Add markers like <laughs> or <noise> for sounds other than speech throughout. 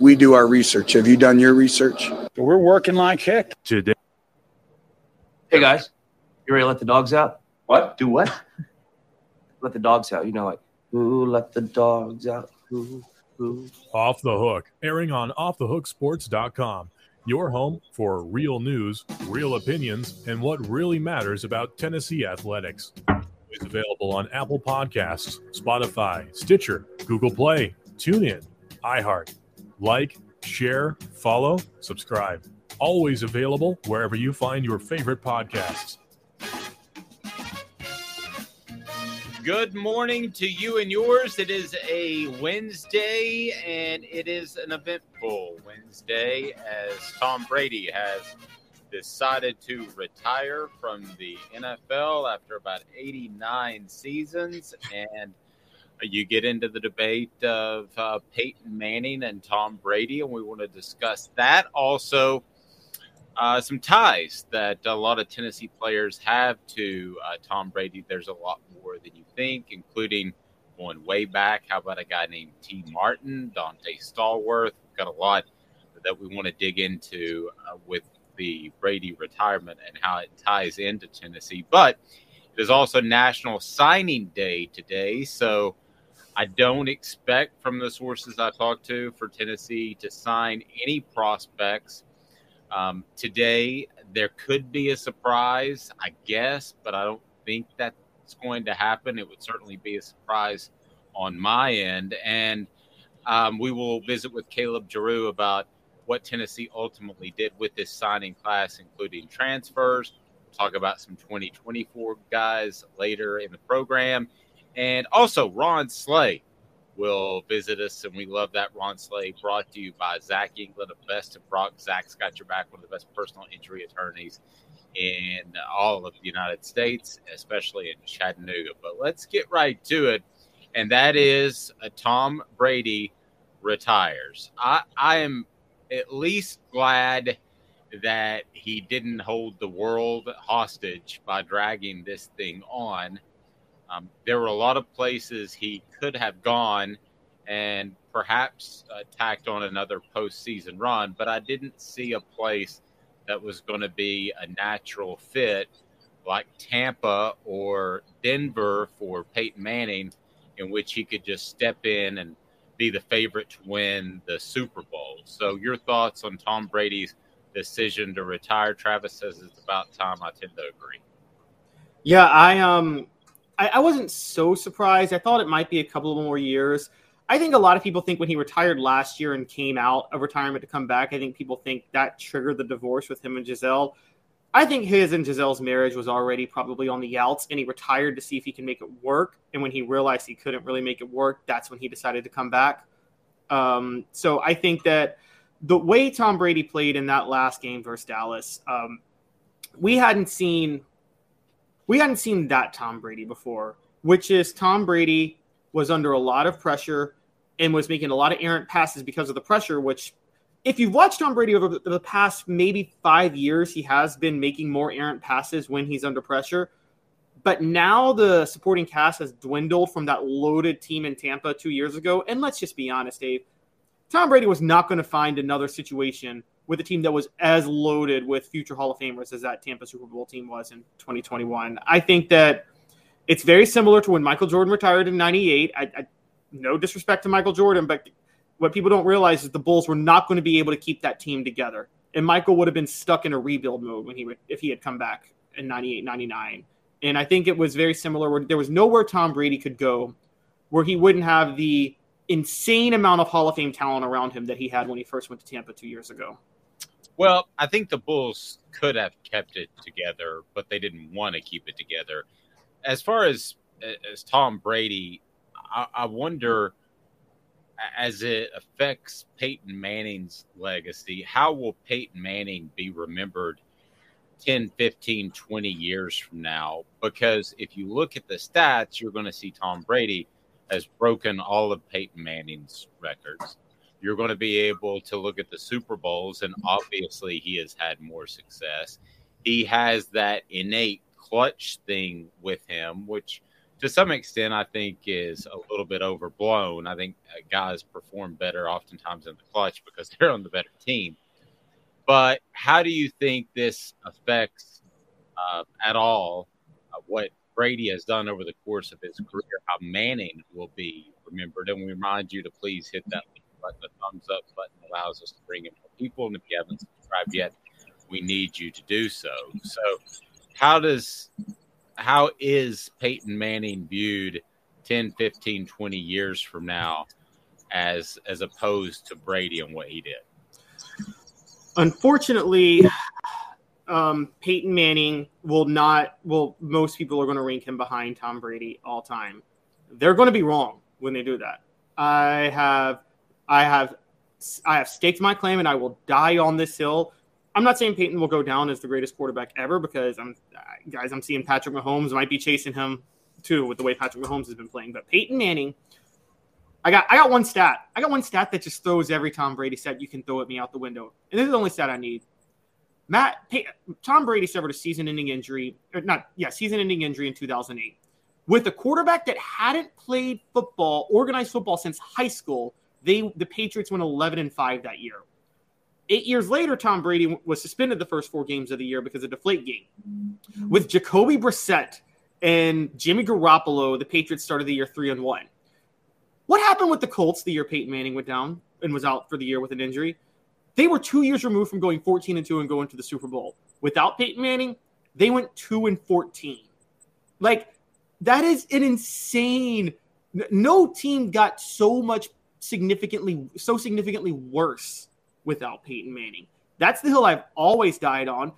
We do our research. Have you done your research? We're working like heck today. Hey guys, you ready to let the dogs out? What? Do what? <laughs> let the dogs out. You know, like, ooh, let the dogs out. Ooh, ooh. Off the Hook, airing on offthehooksports.com. Your home for real news, real opinions, and what really matters about Tennessee athletics. It's available on Apple Podcasts, Spotify, Stitcher, Google Play, TuneIn, iHeart. Like, share, follow, subscribe. Always available wherever you find your favorite podcasts. Good morning to you and yours. It is a Wednesday, and it is an eventful Wednesday as Tom Brady has decided to retire from the NFL after about 89 seasons. And you get into the debate of uh, Peyton Manning and Tom Brady, and we want to discuss that. Also, uh, some ties that a lot of Tennessee players have to uh, Tom Brady. There's a lot more than you think, including going way back. How about a guy named Tee Martin, Donté Stallworth? We've got a lot that we want to dig into uh, with the Brady retirement and how it ties into Tennessee. But it is also National Signing Day today, so I don't expect from the sources I talked to for Tennessee to sign any prospects. Um, today, there could be a surprise, I guess, but I don't think that's going to happen. It would certainly be a surprise on my end. And um, we will visit with Caleb Jarreau about what Tennessee ultimately did with this signing class, including transfers. We'll talk about some 2024 guys later in the program. And also, Ron Slay will visit us, and we love that. Ron Slay brought to you by Zach England of Best of Brock. Zach's got your back, one of the best personal injury attorneys in all of the United States, especially in Chattanooga. But let's get right to it, and that is uh, Tom Brady retires. I, I am at least glad that he didn't hold the world hostage by dragging this thing on. Um, there were a lot of places he could have gone and perhaps uh, tacked on another postseason run, but I didn't see a place that was going to be a natural fit like Tampa or Denver for Peyton Manning, in which he could just step in and be the favorite to win the Super Bowl. So, your thoughts on Tom Brady's decision to retire? Travis says it's about time. I tend to agree. Yeah, I um I, I wasn't so surprised. I thought it might be a couple more years. I think a lot of people think when he retired last year and came out of retirement to come back, I think people think that triggered the divorce with him and Gisele. I think his and Gisele's marriage was already probably on the outs, and he retired to see if he can make it work. And when he realized he couldn't really make it work, that's when he decided to come back. Um, so I think that the way Tom Brady played in that last game versus Dallas, um, we hadn't seen we hadn't seen that Tom Brady before, which is Tom Brady was under a lot of pressure and was making a lot of errant passes because of the pressure, which if you've watched Tom Brady over the past maybe five years, he has been making more errant passes when he's under pressure. But now the supporting cast has dwindled from that loaded team in Tampa two years ago. And let's just be honest, Dave. Tom Brady was not going to find another situation with a team that was as loaded with future Hall of Famers as that Tampa Super Bowl team was in 2021. I think that it's very similar to when Michael Jordan retired in 98. I, I, no disrespect to Michael Jordan, but what people don't realize is the Bulls were not going to be able to keep that team together. And Michael would have been stuck in a rebuild mode when he would, if he had come back in 98, 99. And I think it was very similar where there was nowhere Tom Brady could go where he wouldn't have the insane amount of Hall of Fame talent around him that he had when he first went to Tampa two years ago. Well, I think the Bulls could have kept it together, but they didn't want to keep it together. As far as as Tom Brady, I, I wonder as it affects Peyton Manning's legacy, how will Peyton Manning be remembered 10, 15, 20 years from now? Because if you look at the stats, you're going to see Tom Brady has broken all of Peyton Manning's records. You're going to be able to look at the Super Bowls, and obviously, he has had more success. He has that innate clutch thing with him, which to some extent I think is a little bit overblown. I think uh, guys perform better oftentimes in the clutch because <laughs> they're on the better team. But how do you think this affects uh, at all uh, what Brady has done over the course of his career? How Manning will be remembered? And we remind you to please hit that button. The thumbs up button allows us to bring in more people. And if you haven't subscribed yet, we need you to do so. So, how does how is Peyton Manning viewed 10, 15, 20 years from now as as opposed to Brady and what he did? Unfortunately, um, Peyton Manning will not. Well, most people are going to rank him behind Tom Brady all time. They're going to be wrong when they do that. I have, I have, I have staked my claim, and I will die on this hill I'm not saying Peyton will go down as the greatest quarterback ever because I'm guys, I'm seeing Patrick Mahomes might be chasing him too with the way Patrick Mahomes has been playing. But Peyton Manning, I got I got one stat. I got one stat that just throws every Tom Brady set you can throw at me out the window. And this is the only stat I need. Matt Pey- Tom Brady suffered a season-ending injury, or not, yeah, season-ending injury in 2008 with a quarterback that hadn't played football, organized football since high school. They the Patriots went 11 and 5 that year. Eight years later, Tom Brady was suspended the first four games of the year because of Deflategate. With Jacoby Brissett and Jimmy Garoppolo, the Patriots started the year three and one. What happened with the Colts the year Peyton Manning went down and was out for the year with an injury? They were two years removed from going 14 and two and going to the Super Bowl. Without Peyton Manning, they went two and 14. Like that is an insane. No team got so much significantly so significantly worse without Peyton Manning. That's the hill I've always died on.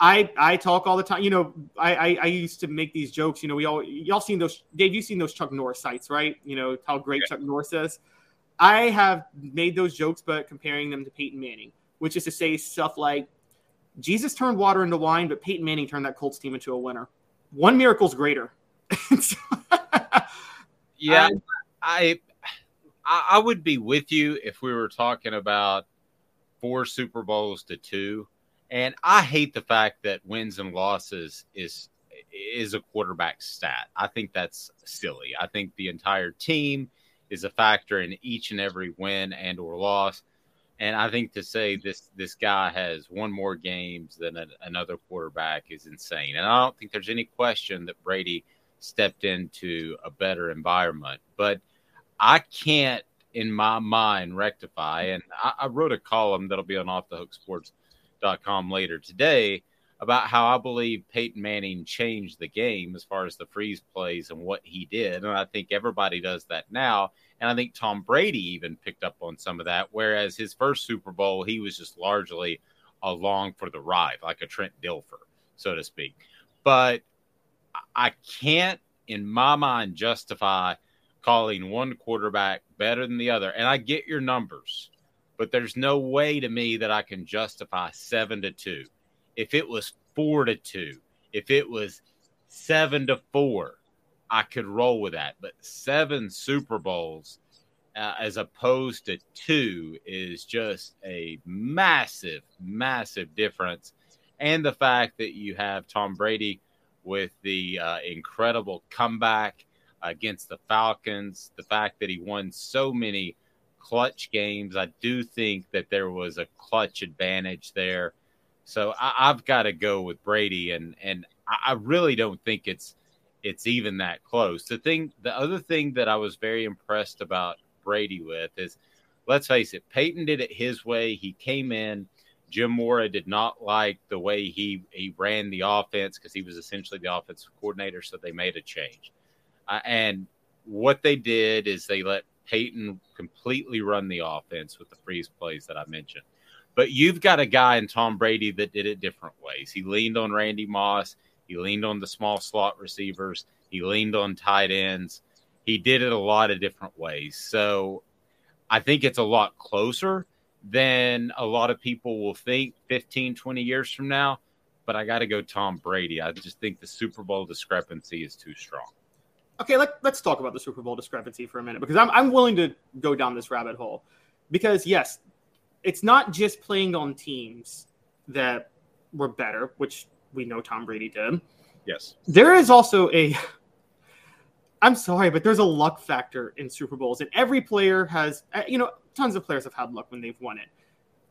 I I talk all the time. You know, I, I, I used to make these jokes. You know, we all y'all seen those. Dave, you've seen those Chuck Norris sites, right? You know how great yeah. Chuck Norris is. I have made those jokes, but comparing them to Peyton Manning, which is to say stuff like Jesus turned water into wine, but Peyton Manning turned that Colts team into a winner. One miracle's greater. <laughs> yeah, I, I I would be with you if we were talking about four Super Bowls to two. And I hate the fact that wins and losses is is a quarterback stat. I think that's silly. I think the entire team is a factor in each and every win and or loss. And I think to say this this guy has one more games than a, another quarterback is insane. And I don't think there's any question that Brady stepped into a better environment. But I can't in my mind rectify. Mm-hmm. And I, I wrote a column that'll be on offthehooksports.com later today about how I believe Peyton Manning changed the game as far as the freeze plays and what he did. And I think everybody does that now. And I think Tom Brady even picked up on some of that. Whereas his first Super Bowl, he was just largely along for the ride, like a Trent Dilfer, so to speak. But I can't, in my mind, justify calling one quarterback better than the other. And I get your numbers, but there's no way to me that I can justify seven to two. If it was four to two, if it was seven to four, I could roll with that. But seven Super Bowls uh, as opposed to two is just a massive, massive difference. And the fact that you have Tom Brady with the uh, incredible comeback against the Falcons, the fact that he won so many clutch games. I do think that there was a clutch advantage there. So I, have got to go with Brady, and and I really don't think it's it's even that close. The thing, the other thing that I was very impressed about Brady with is, let's face it, Peyton did it his way. He came in. Jim Mora did not like the way he he ran the offense because he was essentially the offensive coordinator. So they made a change, and what they did is they let Peyton completely run the offense with the freeze plays that I mentioned. But you've got a guy in Tom Brady that did it different ways. He leaned on Randy Moss. He leaned on the small slot receivers. He leaned on tight ends. He did it a lot of different ways. So I think it's a lot closer than a lot of people will think 15, 20 years from now. But I got to go Tom Brady. I just think the Super Bowl discrepancy is too strong. Okay, let, let's talk about the Super Bowl discrepancy for a minute because I'm, I'm willing to go down this rabbit hole. Because, yes, it's not just playing on teams that were better, which we know Tom Brady did. Yes. There is also a <laughs> I'm sorry, but there's a luck factor in Super Bowls, and every player has, uh, you know, tons of players have had luck when they've won it.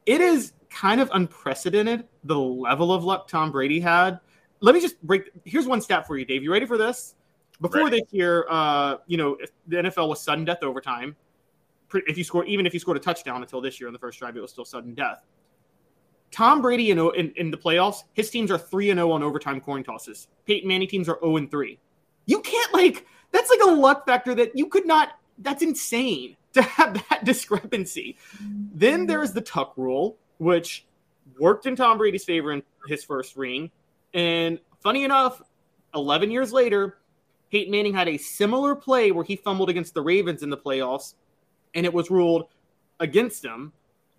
It is kind of unprecedented the level of luck Tom Brady had. Let me just break. Here's one stat for you, Dave. You ready for this? Before ready. this year, uh, you know, the NFL was sudden death overtime if you score, even if you scored a touchdown until this year in the first drive, it was still sudden death. Tom Brady in, in, in the playoffs, his teams are 3 and 0 on overtime coin tosses. Peyton Manning teams are 0 and 3. You can't, like, that's like a luck factor that you could not, that's insane <laughs> to have that discrepancy. Then there's the tuck rule, which worked in Tom Brady's favor in his first ring. And funny enough, 11 years later, Peyton Manning had a similar play where he fumbled against the Ravens in the playoffs and it was ruled against him.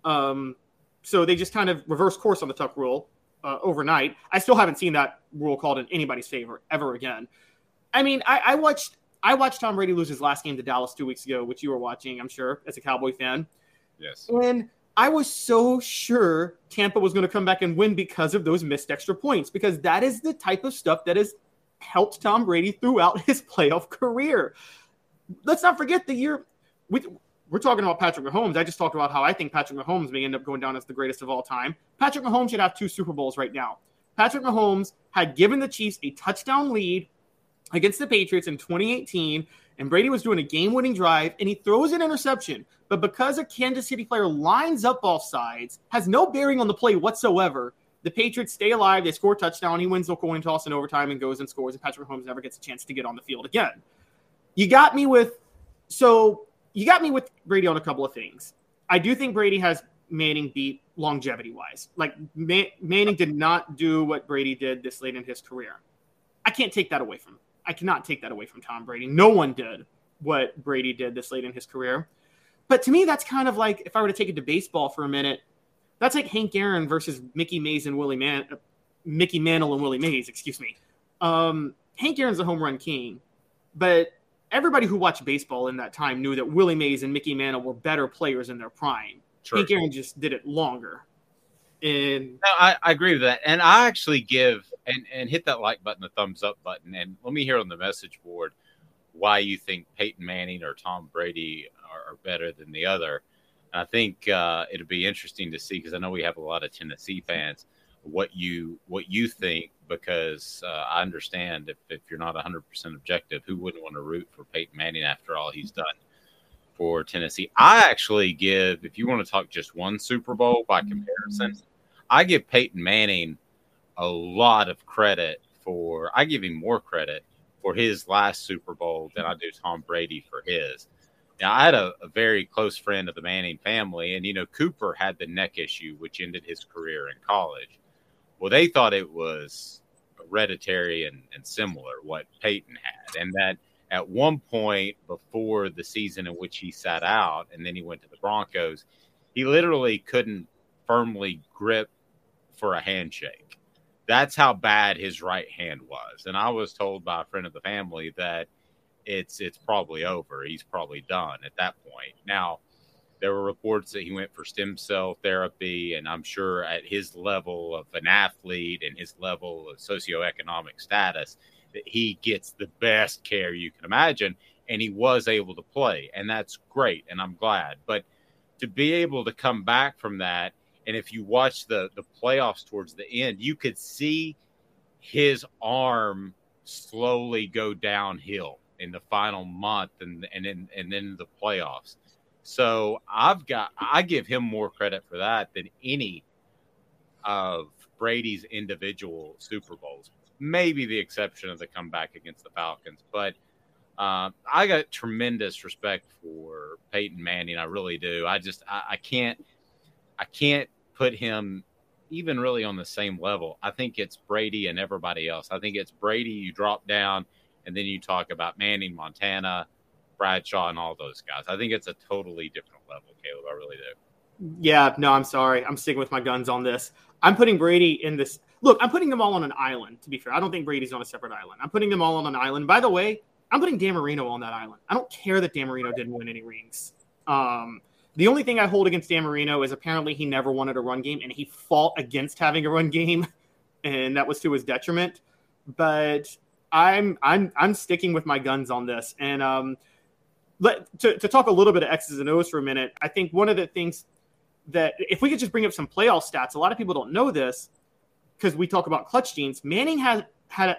Um, so they just kind of reversed course on the Tuck rule uh, overnight. I still haven't seen that rule called in anybody's favor ever again. I mean, I, I watched I watched Tom Brady lose his last game to Dallas two weeks ago, which you were watching, I'm sure, as a Cowboy fan. Yes. And I was so sure Tampa was going to come back and win because of those missed extra points, because that is the type of stuff that has helped Tom Brady throughout his <laughs> playoff career. Let's not forget the year we we're talking about Patrick Mahomes. I just talked about how I think Patrick Mahomes may end up going down as the greatest of all time. Patrick Mahomes should have two Super Bowls right now. Patrick Mahomes had given the Chiefs a touchdown lead against the Patriots in 2018, and Brady was doing a game winning drive, and he throws an interception. But because a Kansas City player lines up off sides, has no bearing on the play whatsoever, the Patriots stay alive. They score a touchdown. He wins the coin toss in overtime and goes and scores, and Patrick Mahomes never gets a chance to get on the field again. You got me with so you got me with Brady on a couple of things. I do think Brady has Manning beat longevity wise. Like Manning did not do what Brady did this late in his career. I can't take that away from. I cannot take that away from Tom Brady. No one did what Brady did this late in his career. But to me, that's kind of like if I were to take it to baseball for a minute. That's like Hank Aaron versus Mickey Mays and Willie Man, uh, Mickey Mantle and Willie Mays. Excuse me. Um, Hank Aaron's a home run king, but everybody who watched baseball in that time knew that Willie Mays and Mickey Mantle were better players in their prime. Sure. Hank Aaron just did it longer. And no, I, I, agree with that. And I actually give and, and hit that like button, the thumbs up button, and let me hear on the message board why you think Peyton Manning or Tom Brady are, are better than the other. I think uh, it'll be interesting to see because I know we have a lot of Tennessee fans what you what you think because uh, I understand if, if you're not 100% objective, who wouldn't want to root for Peyton Manning after all he's done for Tennessee? I actually give, if you want to talk just one Super Bowl by comparison, I give Peyton Manning a lot of credit for, I give him more credit for his last Super Bowl than I do Tom Brady for his. Now, I had a, a very close friend of the Manning family, and you know, Cooper had the neck issue, which ended his career in college. Well, they thought it was hereditary and, and similar what Peyton had, and that at one point before the season in which he sat out and then he went to the Broncos, he literally couldn't firmly grip for a handshake. That's how bad his right hand was. And I was told by a friend of the family that it's it's probably over. He's probably done at that point. Now, There were reports that he went for stem cell therapy, and I'm sure at his level of an athlete and his level of socioeconomic status, that he gets the best care you can imagine. And he was able to play, and that's great, and I'm glad. But to be able to come back from that, and if you watch the the playoffs towards the end, you could see his arm slowly go downhill in the final month and and then and then the playoffs. So I've got I give him more credit for that than any of Brady's individual Super Bowls. Maybe the exception of the comeback against the Falcons, but uh, I got tremendous respect for Peyton Manning. I really do. I just I, I can't I can't put him even really on the same level. I think it's Brady and everybody else. I think it's Brady. You drop down, and then you talk about Manning, Montana, Bradshaw, and all those guys. I think it's a totally different level, Caleb. I really do. Yeah, no, I'm sorry. I'm sticking with my guns on this. I'm putting Brady in this. Look, I'm putting them all on an island. To be fair, I don't think Brady's on a separate island. I'm putting them all on an island. By the way, I'm putting Dan Marino on that island. I don't care that Dan Marino didn't win any rings. Um, the only thing I hold against Dan Marino is apparently he never wanted a run game and he fought against having a run game, <laughs> and that was to his detriment. But I'm I'm I'm sticking with my guns on this. And um, let to, to talk a little bit of X's and O's for a minute. I think one of the things that if we could just bring up some playoff stats, a lot of people don't know this because we talk about clutch genes. Manning has had a,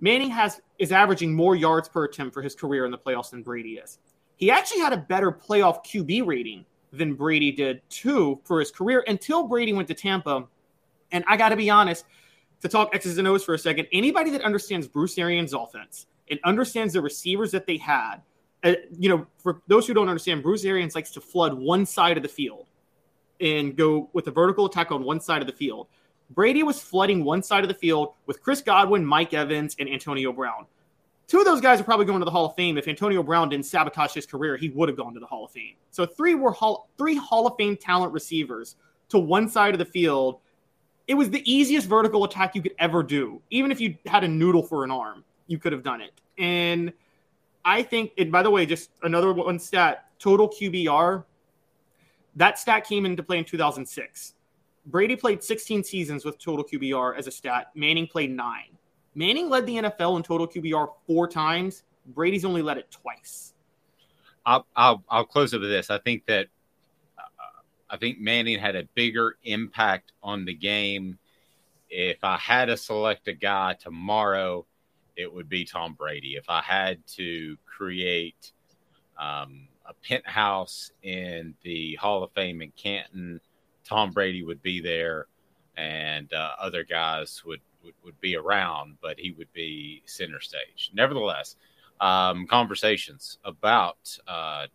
Manning has is averaging more yards per attempt for his career in the playoffs than Brady is. He actually had a better playoff QB rating than Brady did too for his career until Brady went to Tampa. And I got to be honest, to talk X's and O's for a second, anybody that understands Bruce Arians' offense and understands the receivers that they had, uh, you know, for those who don't understand, Bruce Arians likes to flood one side of the field and go with a vertical attack on one side of the field. Brady was flooding one side of the field with Chris Godwin, Mike Evans, and Antonio Brown. Two of those guys are probably going to the Hall of Fame. If Antonio Brown didn't sabotage his career, he would have gone to the Hall of Fame. So three were hall, three Hall of Fame talent receivers to one side of the field. It was the easiest vertical attack you could ever do. Even if you had a noodle for an arm, you could have done it. And I think, and by the way, just another one stat: total QBR. That stat came into play in 2006. Brady played 16 seasons with total QBR as a stat. Manning played nine. Manning led the NFL in total QBR four times. Brady's only led it twice. I'll I'll, I'll close it with this. I think that I think Manning had a bigger impact on the game. If I had to select a guy tomorrow, it would be Tom Brady. If I had to create um, a penthouse in the Hall of Fame in Canton, Tom Brady would be there, and uh, other guys would would, would be around, but he would be center stage. Nevertheless, um, conversations about uh,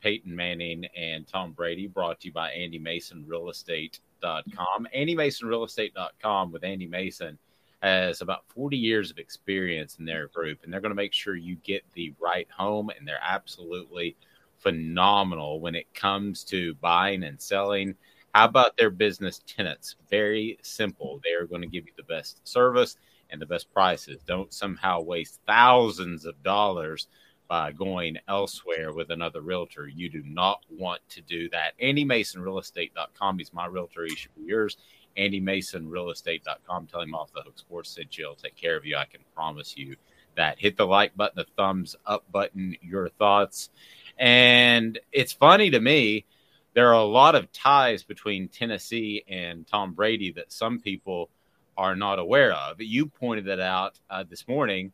Peyton Manning and Tom Brady brought to you by Andy Mason Real Estate.com. Andy Mason Real Estate.com with Andy Mason has about 40 years of experience in their group, and they're going to make sure you get the right home, and they're absolutely phenomenal when it comes to buying and selling how about their business tenants? Very simple. They are going to give you the best service and the best prices. Don't somehow waste thousands of dollars by going elsewhere with another realtor. You do not want to do that. AndyMasonRealEstate.com. is my realtor. He should be yours. AndyMasonRealEstate.com. Tell him off the hook sports said Jill. Take care of you. I can promise you that. Hit the like button, the thumbs up button, your thoughts. And it's funny to me there are a lot of ties between Tennessee and Tom Brady that some people are not aware of. You pointed that out uh, this morning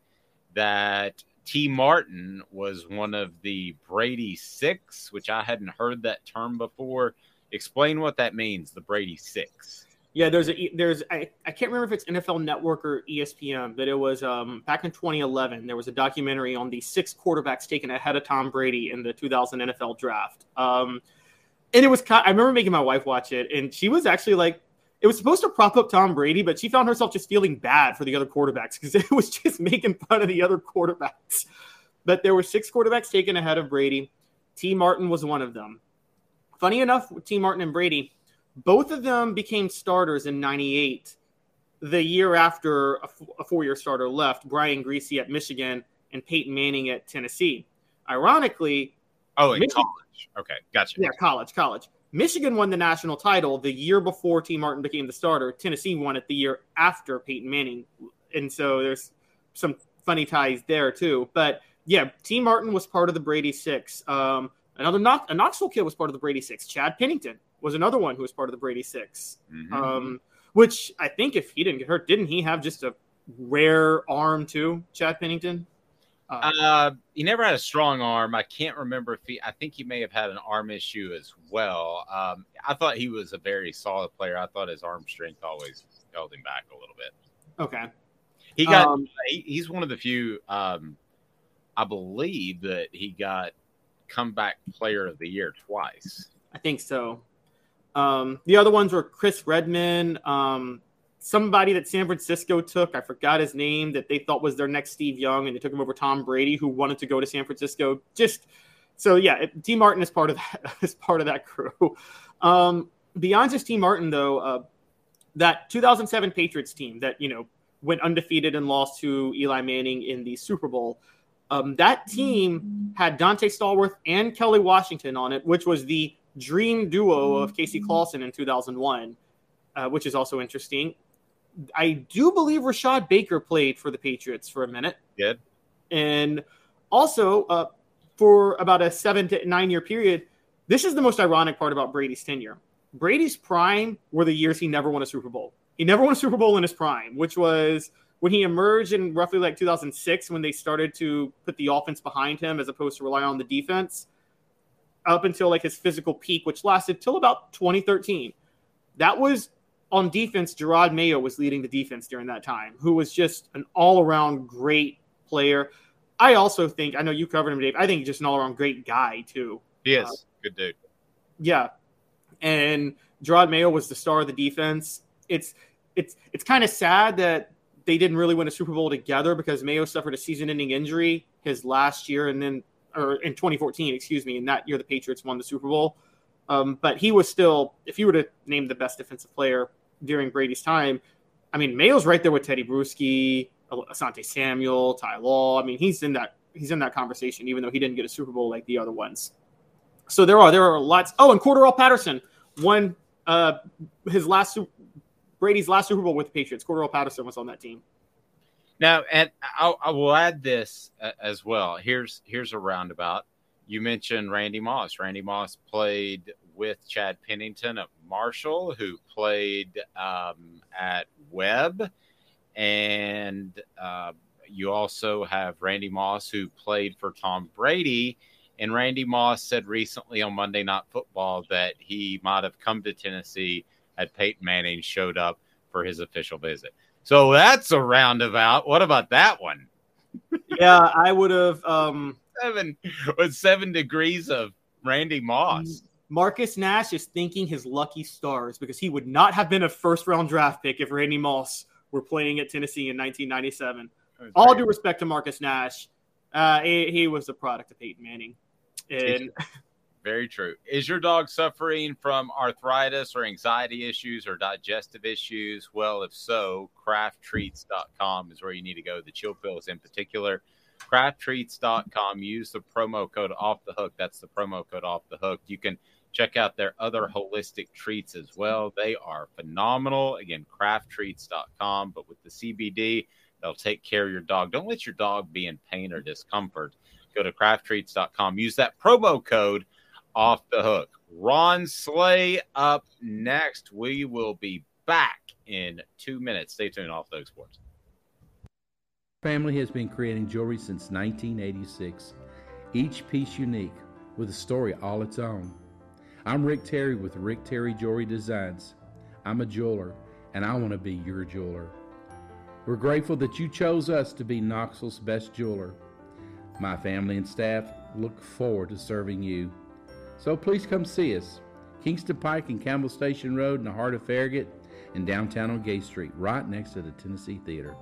that Tee Martin was one of the Brady Six, which I hadn't heard that term before. Explain what that means, the Brady Six. Yeah, there's a there's I, I can't remember if it's NFL Network or ESPN, but it was um, back in 2011. There was a documentary on the six quarterbacks taken ahead of Tom Brady in the 2000 NFL Draft. Um, and it was I remember making my wife watch it, and she was actually like, it was supposed to prop up Tom Brady, but she found herself just feeling bad for the other quarterbacks <laughs> because it was just making fun of the other quarterbacks. But there were six quarterbacks taken ahead of Brady. Tee Martin was one of them. Funny enough, Tee Martin and Brady, both of them became starters in '98, the year after a, f- a four-year starter left. Brian Griese at Michigan and Peyton Manning at Tennessee. Ironically, Oh, in Michigan, college. Okay, gotcha. Yeah, college, college. Michigan won the national title the year before Tee Martin became the starter. Tennessee won it the year after Peyton Manning, and so there's some funny ties there too. But yeah, Tee Martin was part of the Brady Six. Um, another Knox, a Knoxville kid was part of the Brady Six. Chad Pennington was another one who was part of the Brady 6 mm-hmm. um, which I think if he didn't get hurt, didn't he have just a rare arm too, Chad Pennington? Uh, uh, he never had a strong arm. I can't remember if he. I think he may have had an arm issue as well. Um, I thought he was a very solid player. I thought his arm strength always held him back a little bit. Okay. He got. Um, he, he's one of the few. Um, I believe that he got comeback player of the year twice. I think so. Um, the other ones were Chris Redman, um, somebody that San Francisco took. I forgot his name that they thought was their next Steve Young, and they took him over Tom Brady, who wanted to go to San Francisco. Just so yeah, Tee Martin is part of that <laughs> is part of that crew. Um, beyond just Tee Martin, though, uh, that 2007 Patriots team that you know went undefeated and lost to Eli Manning in the Super Bowl. Um, that team had Donté Stallworth and Kelly Washington on it, which was the dream duo of Casey Clausen in 2001, uh, which is also interesting. I do believe Rashad Baker played for the Patriots for a minute. Good. And also, uh, for about a seven to nine year period, this is the most ironic part about Brady's tenure. Brady's prime were the years he never won a Super Bowl. He never won a Super Bowl in his prime, which was when he emerged in roughly like 2006 when they started to put the offense behind him as opposed to rely on the defense up until like his physical peak, which lasted till about 2013. That was on defense. Jerod Mayo was leading the defense during that time, who was just an all around great player. I also think, I know you covered him, Dave. I think he's just an all around great guy, too. He is. Uh, Good dude. Yeah. And Jerod Mayo was the star of the defense. It's, it's, it's kind of sad that they didn't really win a Super Bowl together because Mayo suffered a season ending injury his last year. And then or in 2014, excuse me, and that year the Patriots won the Super Bowl. Um, but he was still, if you were to name the best defensive player during Brady's time, I mean, Mayo's right there with Tedy Bruschi, Asante Samuel, Ty Law. I mean, he's in that he's in that conversation, even though he didn't get a Super Bowl like the other ones. So there are there are lots. Oh, and Cordarrelle Patterson won uh, his last Brady's last Super Bowl with the Patriots. Cordarrelle Patterson was on that team. Now, and I'll, I will add this uh, as well. Here's here's a roundabout. You mentioned Randy Moss. Randy Moss played with Chad Pennington at Marshall, who played um, at Webb, and uh, you also have Randy Moss, who played for Tom Brady. And Randy Moss said recently on Monday Night Football that he might have come to Tennessee had Peyton Manning showed up for his official visit. So that's a roundabout. What about that one? yeah, I would have um seven with seven degrees of Randy Moss. Marcus Nash is thinking his lucky stars because he would not have been a first round draft pick if Randy Moss were playing at Tennessee in 1997. All due respect to Marcus Nash, uh, he, he, was a product of Peyton Manning. And <laughs> Very true. Is your dog suffering from arthritis or anxiety issues or digestive issues? Well, if so, crafttreats.com is where you need to go. The chill pills in particular. Crafttreats.com. Use the promo code off the hook. That's the promo code off the hook. You can check out their other holistic treats as well. They are phenomenal. Again, crafttreats.com. But with the CBD, they'll take care of your dog. Don't let your dog be in pain or discomfort. Go to crafttreats.com. Use that promo code off the hook. Ron Slay up next. We will be back in two minutes. Stay tuned off the hook sports. Family has been creating jewelry since 1986, each piece unique with a story all its own. I'm Rick Terry with Rick Terry Jewelry Designs. I'm a jeweler, and I want to be your jeweler. We're grateful that you chose us to be Knoxville's best jeweler. My family and staff look forward to serving you. So please come see us. Kingston Pike and Campbell Station Road in the heart of Farragut and downtown on Gay Street, right next to the Tennessee Theater.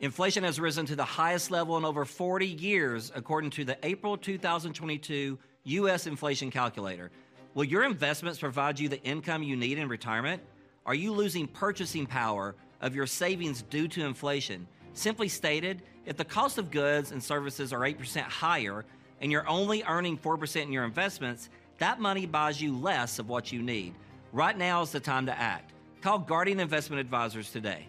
Inflation has risen to the highest level in over 40 years, according to the April 2022 U.S. Inflation Calculator. Will your investments provide you the income you need in retirement? Are you losing purchasing power of your savings due to inflation? Simply stated, if the cost of goods and services are 8% higher, and you're only earning 4% in your investments, that money buys you less of what you need. Right now is the time to act. Call Guardian Investment Advisors today.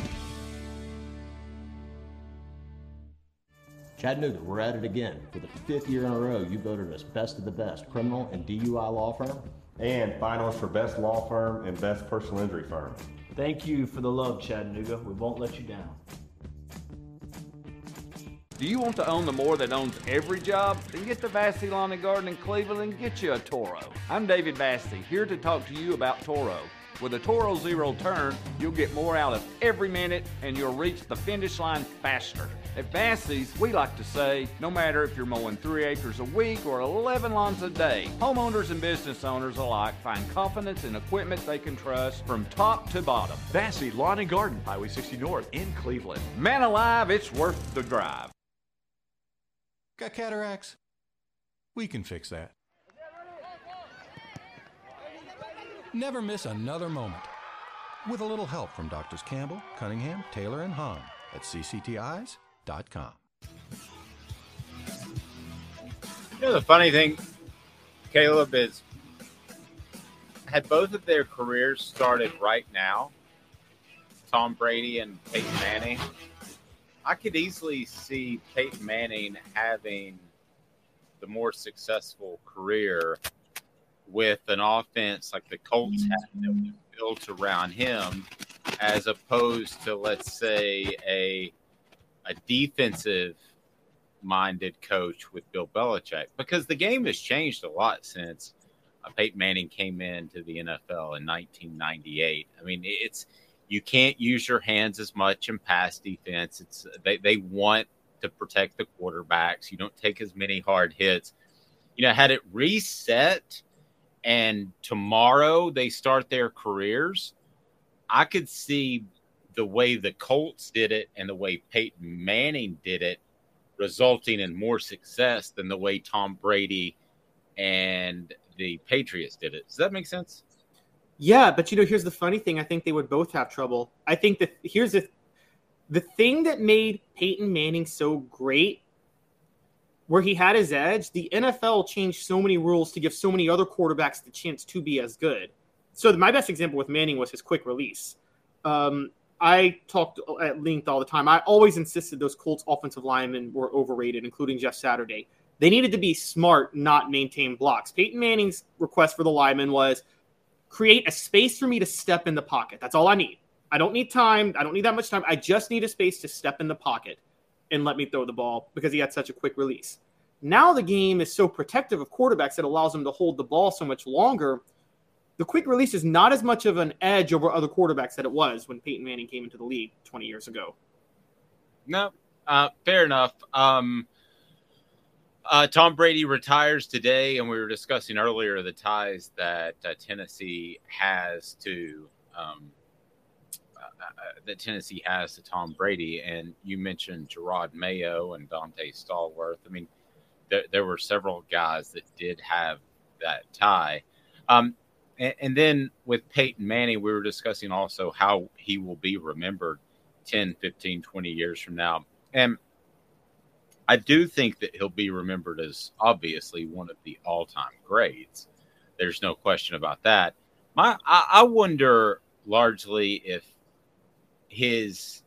Chattanooga, we're at it again. For the fifth year in a row, you voted us best of the best criminal and DUI law firm. And finalists for best law firm and best personal injury firm. Thank you for the love, Chattanooga. We won't let you down. Do you want to own the more that owns every job? Then get to Vassy Lawn and Garden in Cleveland and get you a Toro. I'm David Vassy, here to talk to you about Toro. With a Toro Zero Turn, you'll get more out of every minute and you'll reach the finish line faster. At Vassy's, we like to say, no matter if you're mowing three acres a week or 11 lawns a day, homeowners and business owners alike find confidence in equipment they can trust from top to bottom. Vassy Lawn and Garden, Highway 60 North in Cleveland. Man alive, it's worth the drive. Got cataracts? We can fix that. Never miss another moment. With a little help from Doctors Campbell, Cunningham, Taylor, and Hahn at CCTIs com. You know, the funny thing, Caleb, is had both of their careers started right now, Tom Brady and Peyton Manning, I could easily see Peyton Manning having the more successful career with an offense like the Colts had that was built around him, as opposed to, let's say, a a defensive minded coach with Bill Belichick because the game has changed a lot since uh, Peyton Manning came into the NFL in 1998. I mean, it's you can't use your hands as much in pass defense. It's they, they want to protect the quarterbacks. You don't take as many hard hits. You know, had it reset and tomorrow they start their careers, I could see the way the Colts did it and the way Peyton Manning did it, resulting in more success than the way Tom Brady and the Patriots did it. Does that make sense? Yeah, but you know, here's the funny thing. I think they would both have trouble. I think that here's the the thing that made Peyton Manning so great, where he had his edge. The NFL changed so many rules to give so many other quarterbacks the chance to be as good. So my best example with Manning was his quick release. Um, I talked at length all the time. I always insisted those Colts offensive linemen were overrated, including Jeff Saturday. They needed to be smart, not maintain blocks. Peyton Manning's request for the linemen was create a space for me to step in the pocket. That's all I need. I don't need time. I don't need that much time. I just need a space to step in the pocket and let me throw the ball because he had such a quick release. Now the game is so protective of quarterbacks that allows them to hold the ball so much longer the quick release is not as much of an edge over other quarterbacks that it was when Peyton Manning came into the league 20 years ago. No, uh, fair enough. Um, uh, Tom Brady retires today, and we were discussing earlier the ties that uh, Tennessee has to um, that Tennessee has to Tom Brady. And you mentioned Jerod Mayo and Donté Stallworth. I mean, there, there were several guys that did have that tie. Um, and, and then with Peyton Manning, we were discussing also how he will be remembered 10, 15, 20 years from now. And I do think that he'll be remembered as obviously one of the all time greats. There's no question about that. My, I, I wonder largely if his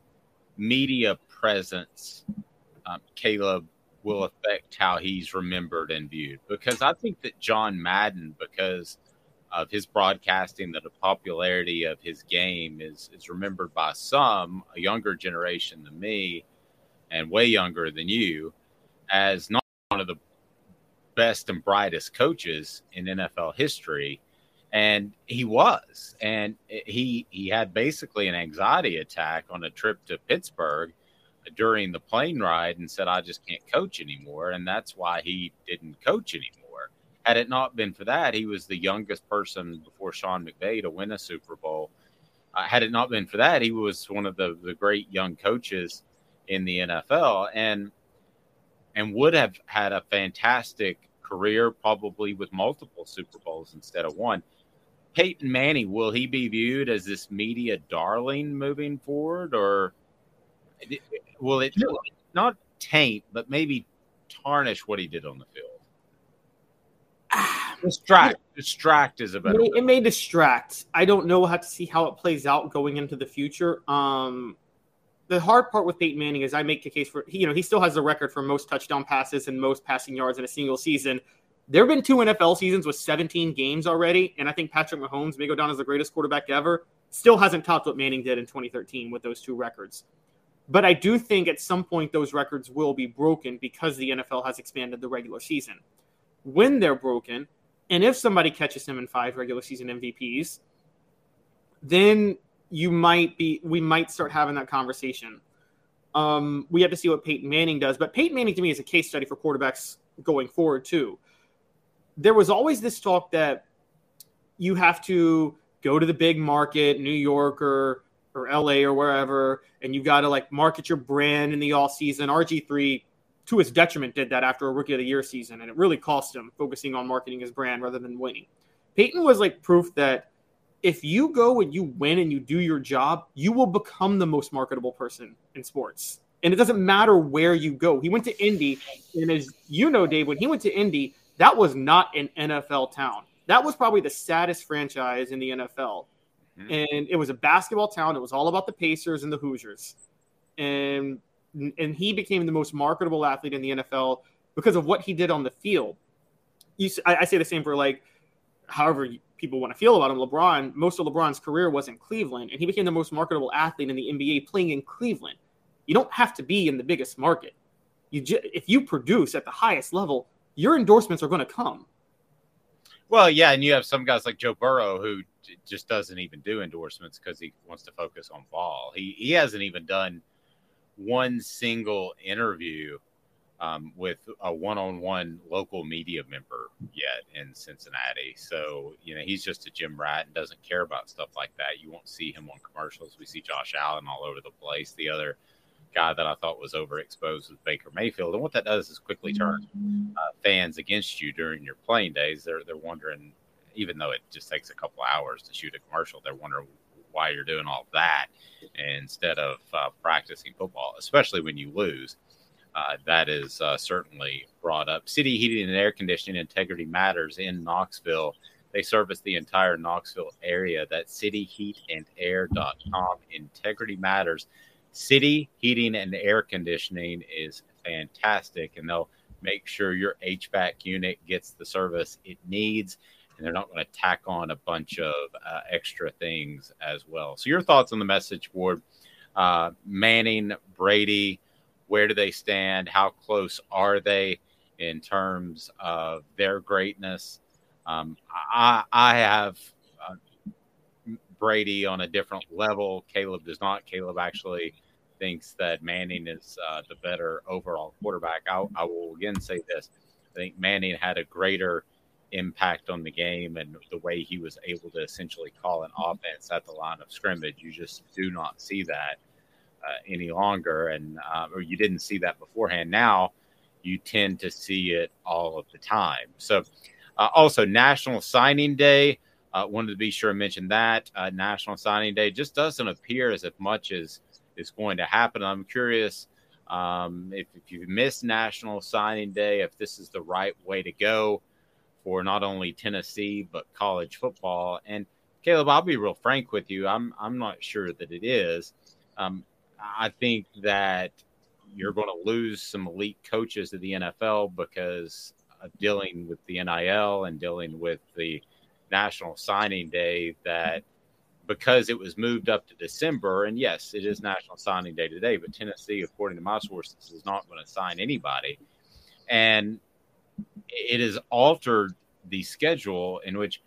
media presence, um, Caleb, will affect how he's remembered and viewed. Because I think that John Madden, because of his broadcasting, the popularity of his game is is remembered by some, a younger generation than me, and way younger than you, as not one of the best and brightest coaches in NFL history. And he was, and he he had basically an anxiety attack on a trip to Pittsburgh during the plane ride and said, I just can't coach anymore. And that's why he didn't coach anymore. Had it not been for that, he was the youngest person before Sean McVay to win a Super Bowl. Uh, had it not been for that, he was one of the, the great young coaches in the NFL and and would have had a fantastic career, probably with multiple Super Bowls instead of one. Peyton Manning, will he be viewed as this media darling moving forward, or will it not taint, but maybe tarnish what he did on the field? <sighs> distract. Distract is a better. It may, it may distract. I don't know how to see how it plays out going into the future. Um, the hard part with Peyton Manning is I make the case for you know he still has the record for most touchdown passes and most passing yards in a single season. There have been two NFL seasons with 17 games already, and I think Patrick Mahomes may go down as the greatest quarterback ever. Still hasn't topped what Manning did in 2013 with those two records. But I do think at some point those records will be broken because the NFL has expanded the regular season. When they're broken, and if somebody catches him in five regular season MVPs, then you might be we might start having that conversation. Um, we have to see what Peyton Manning does, but Peyton Manning to me is a case study for quarterbacks going forward too. There was always this talk that you have to go to the big market, New York or or LA or wherever, and you got to like market your brand in the all season. RG3, to his detriment, did that after a rookie of the year season, and it really cost him focusing on marketing his brand rather than winning. Peyton was like proof that if you go and you win and you do your job, you will become the most marketable person in sports. And it doesn't matter where you go. He went to Indy, and as you know, Dave, when he went to Indy, that was not an NFL town. That was probably the saddest franchise in the NFL Mm-hmm. And it was a basketball town. It was all about the Pacers and the Hoosiers. And and he became the most marketable athlete in the NFL because of what he did on the field. You, I, I say the same for like, however people want to feel about him. LeBron, most of LeBron's career was in Cleveland, and he became the most marketable athlete in the NBA playing in Cleveland. You don't have to be in the biggest market. You ju- if you produce at the highest level, your endorsements are going to come. Well, yeah, and you have some guys like Joe Burrow who just doesn't even do endorsements because he wants to focus on ball. He he hasn't even done one single interview um, with a one-on-one local media member yet in Cincinnati. So you know he's just a gym rat and doesn't care about stuff like that. You won't see him on commercials. We see Josh Allen all over the place. The other guy that I thought was overexposed was Baker Mayfield, and what that does is quickly turn uh, fans against you during your playing days. They're they're wondering even though it just takes a couple hours to shoot a commercial, they're wondering why you're doing all that instead of uh, practicing football, especially when you lose. Uh, that is uh, certainly brought up. City Heating and Air Conditioning Integrity Matters in Knoxville. They service the entire Knoxville area. That's cityheatandair.com. Integrity Matters. City Heating and Air Conditioning is fantastic, and they'll make sure your HVAC unit gets the service it needs and they're not going to tack on a bunch of uh, extra things as well. So, your thoughts on the message board? Uh, Manning, Brady, where do they stand? How close are they in terms of their greatness? Um, I, I have uh, Brady on a different level. Caleb does not. Caleb actually thinks that Manning is uh, the better overall quarterback. I, I will again say this: I think Manning had a greater impact on the game and the way he was able to essentially call an offense at the line of scrimmage. You just do not see that uh, any longer, and uh, or you didn't see that beforehand. Now you tend to see it all of the time. So, uh, also National Signing Day. Uh, wanted to be sure to mention that uh, National Signing Day just doesn't appear as much is is going to happen. I'm curious um, if, if you missed National Signing Day, if this is the right way to go for not only Tennessee but college football. And Caleb, I'll be real frank with you. I'm I'm not sure that it is. Um, I think that you're going to lose some elite coaches to the NFL because of dealing with the NIL and dealing with the National Signing Day that because it was moved up to December, and yes, it is National Signing Day today, but Tennessee, according to my sources, is not going to sign anybody. And it has altered the schedule in which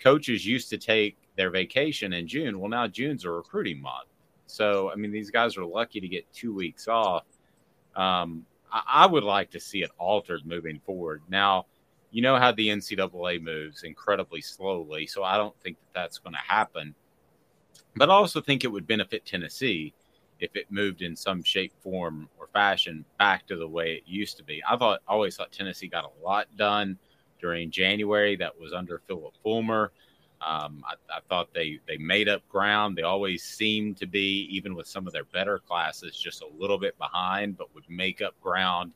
coaches used to take their vacation in June. Well, now June's a recruiting month. So, I mean, these guys are lucky to get two weeks off. Um, I, I would like to see it altered moving forward. Now, you know how the NCAA moves incredibly slowly. So I don't think that that's going to happen. But I also think it would benefit Tennessee if it moved in some shape, form, or fashion back to the way it used to be. I thought always thought Tennessee got a lot done during January that was under Phillip Fulmer. Um, I, I, thought they they made up ground. They always seemed to be, even with some of their better classes, just a little bit behind, but would make up ground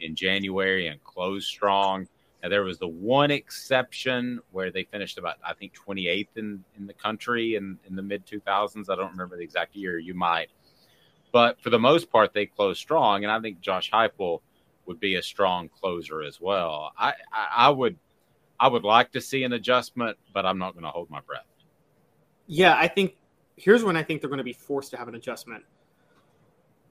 in January and close strong. Now, there was the one exception where they finished about, I think, 28th in, in the country in, in the mid 2000s. I don't remember the exact year. You might. But for the most part, they closed strong. And I think Josh Heupel would be a strong closer as well. I, I, I would I would like to see an adjustment, but I'm not going to hold my breath. Yeah, I think here's when I think they're going to be forced to have an adjustment.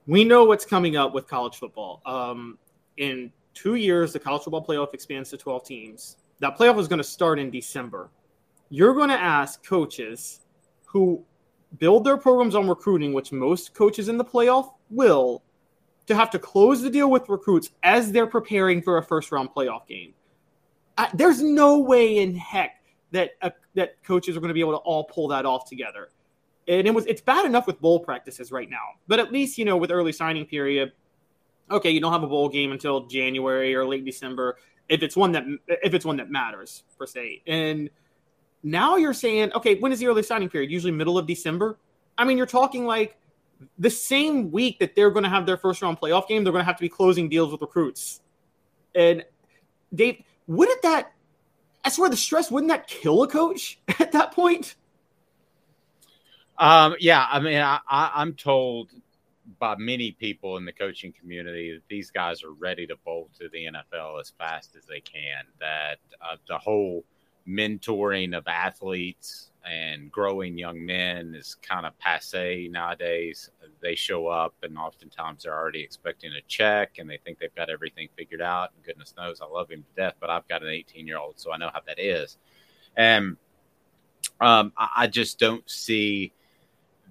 We know what's coming up with college football. Um, in two years, the college football playoff expands to 12 teams. That playoff is going to start in December. You're going to ask coaches who build their programs on recruiting, which most coaches in the playoff will, to have to close the deal with recruits as they're preparing for a first round playoff game. I, there's no way in heck that uh, that coaches are going to be able to all pull that off together. And it was it's bad enough with bowl practices right now, but at least you know with early signing period, okay, you don't have a bowl game until January or late December if it's one that if it's one that matters per se. And now you're saying, okay, when is the early signing period? Usually middle of December. I mean, you're talking like the same week that they're going to have their first round playoff game, they're going to have to be closing deals with recruits. And Dave, wouldn't that? I swear, the stress wouldn't that kill a coach <laughs> at that point? Um, yeah, I mean, I, I, am told by many people in the coaching community that these guys are ready to bolt to the NFL as fast as they can. That uh, the whole mentoring of athletes and growing young men is kind of passe nowadays. They show up and oftentimes they're already expecting a check and they think they've got everything figured out. And goodness knows I love him to death, but I've got an 18 year old, so I know how that is. And um, I, I, just don't see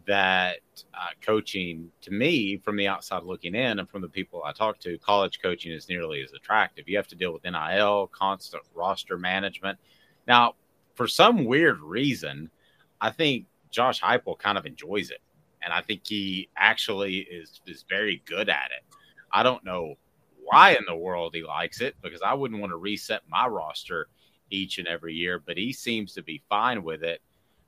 that uh, coaching to me from the outside looking in and from the people I talk to, college coaching is nearly as attractive. You have to deal with NIL, constant roster management. Now, for some weird reason, I think Josh Heupel kind of enjoys it, and I think he actually is is very good at it. I don't know why in the world he likes it because I wouldn't want to reset my roster each and every year, but he seems to be fine with it.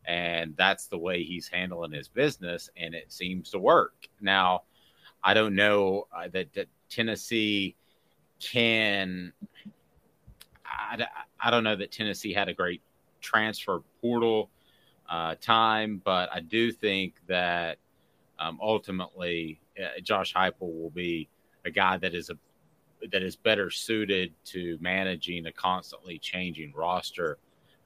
And that's the way he's handling his business, and it seems to work. Now, I don't know uh, that, that Tennessee can. I, I don't know that Tennessee had a great transfer portal uh, time, but I do think that um, ultimately uh, Josh Heupel will be a guy that is a that is better suited to managing a constantly changing roster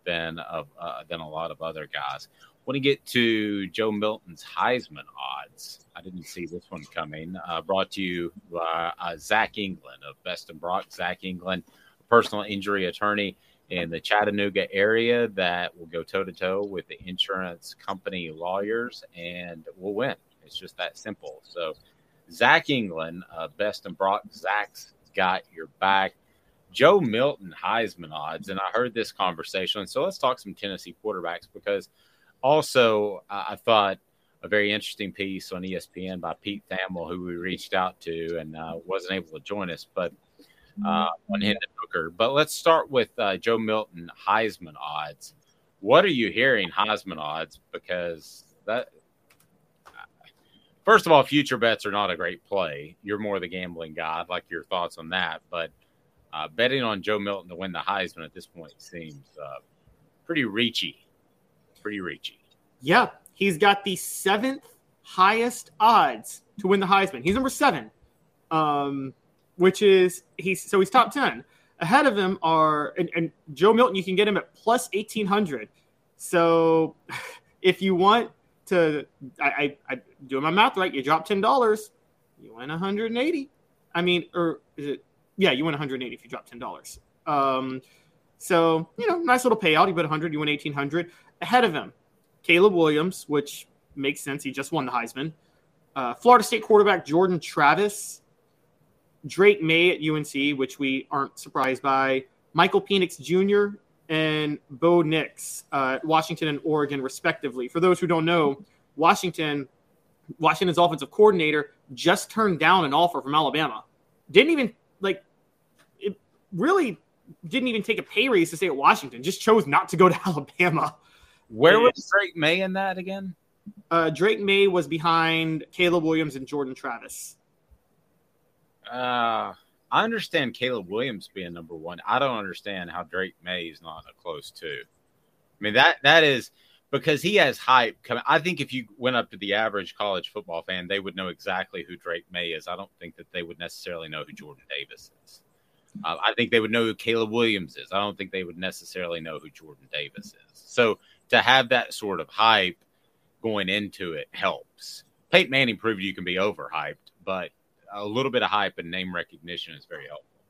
than of uh, than a lot of other guys. When you get to Joe Milton's Heisman odds, I didn't see this one coming. Uh, brought to you by uh, Zach England of Best and Brock. Zach England, personal injury attorney in the Chattanooga area that will go toe to toe with the insurance company lawyers and will win. It's just that simple. So, Zach England, uh, Best and Brock, Zach's got your back. Joe Milton Heisman odds, and I heard this conversation. So let's talk some Tennessee quarterbacks because also uh, I thought a very interesting piece on ESPN by Pete Thamel, who we reached out to and uh, wasn't able to join us, but uh, on Hendon Hooker. But let's start with uh, Joe Milton Heisman odds. What are you hearing Heisman odds? Because that, first of all, future bets are not a great play. You're more the gambling guy. I'd like your thoughts on that. But uh, betting on Joe Milton to win the Heisman at this point seems uh, pretty reachy. Pretty reachy. Yeah, he's got the seventh highest odds to win the Heisman. He's number seven um, which is he's so he's top ten. Ahead of him are and, and Joe Milton. You can get him at plus eighteen hundred. So <laughs> if you want to, I, I, I doing my math right. You drop ten dollars, you win one hundred and eighty. I mean, or is it? Yeah, you win one hundred and eighty if you drop ten dollars. Um, so you know, nice little payout. You put hundred, you win eighteen hundred. Ahead of him, Caleb Williams, which makes sense. He just won the Heisman. Uh, Florida State quarterback Jordan Travis, Drake Maye at UNC, which we aren't surprised by, Michael Penix Jr. and Bo Nix uh, Washington and Oregon, respectively. For those who don't know, Washington, Washington's offensive coordinator just turned down an offer from Alabama. Didn't even. Really didn't even take a pay raise to stay at Washington. Just chose not to go to <laughs> Alabama. Where was Drake Maye in that again? Uh, Drake Maye was behind Caleb Williams and Jordan Travis. Uh, I understand Caleb Williams being number one. I don't understand how Drake Maye is not a close two. I mean that that is because he has hype coming. I think if you went up to the average college football fan, they would know exactly who Drake May is. I don't think that they would necessarily know who Jordan Davis is. Uh, I think they would know who Caleb Williams is. I don't think they would necessarily know who Jordan Davis is. So to have that sort of hype going into it helps. Peyton Manning proved you can be overhyped, but a little bit of hype and name recognition is very helpful.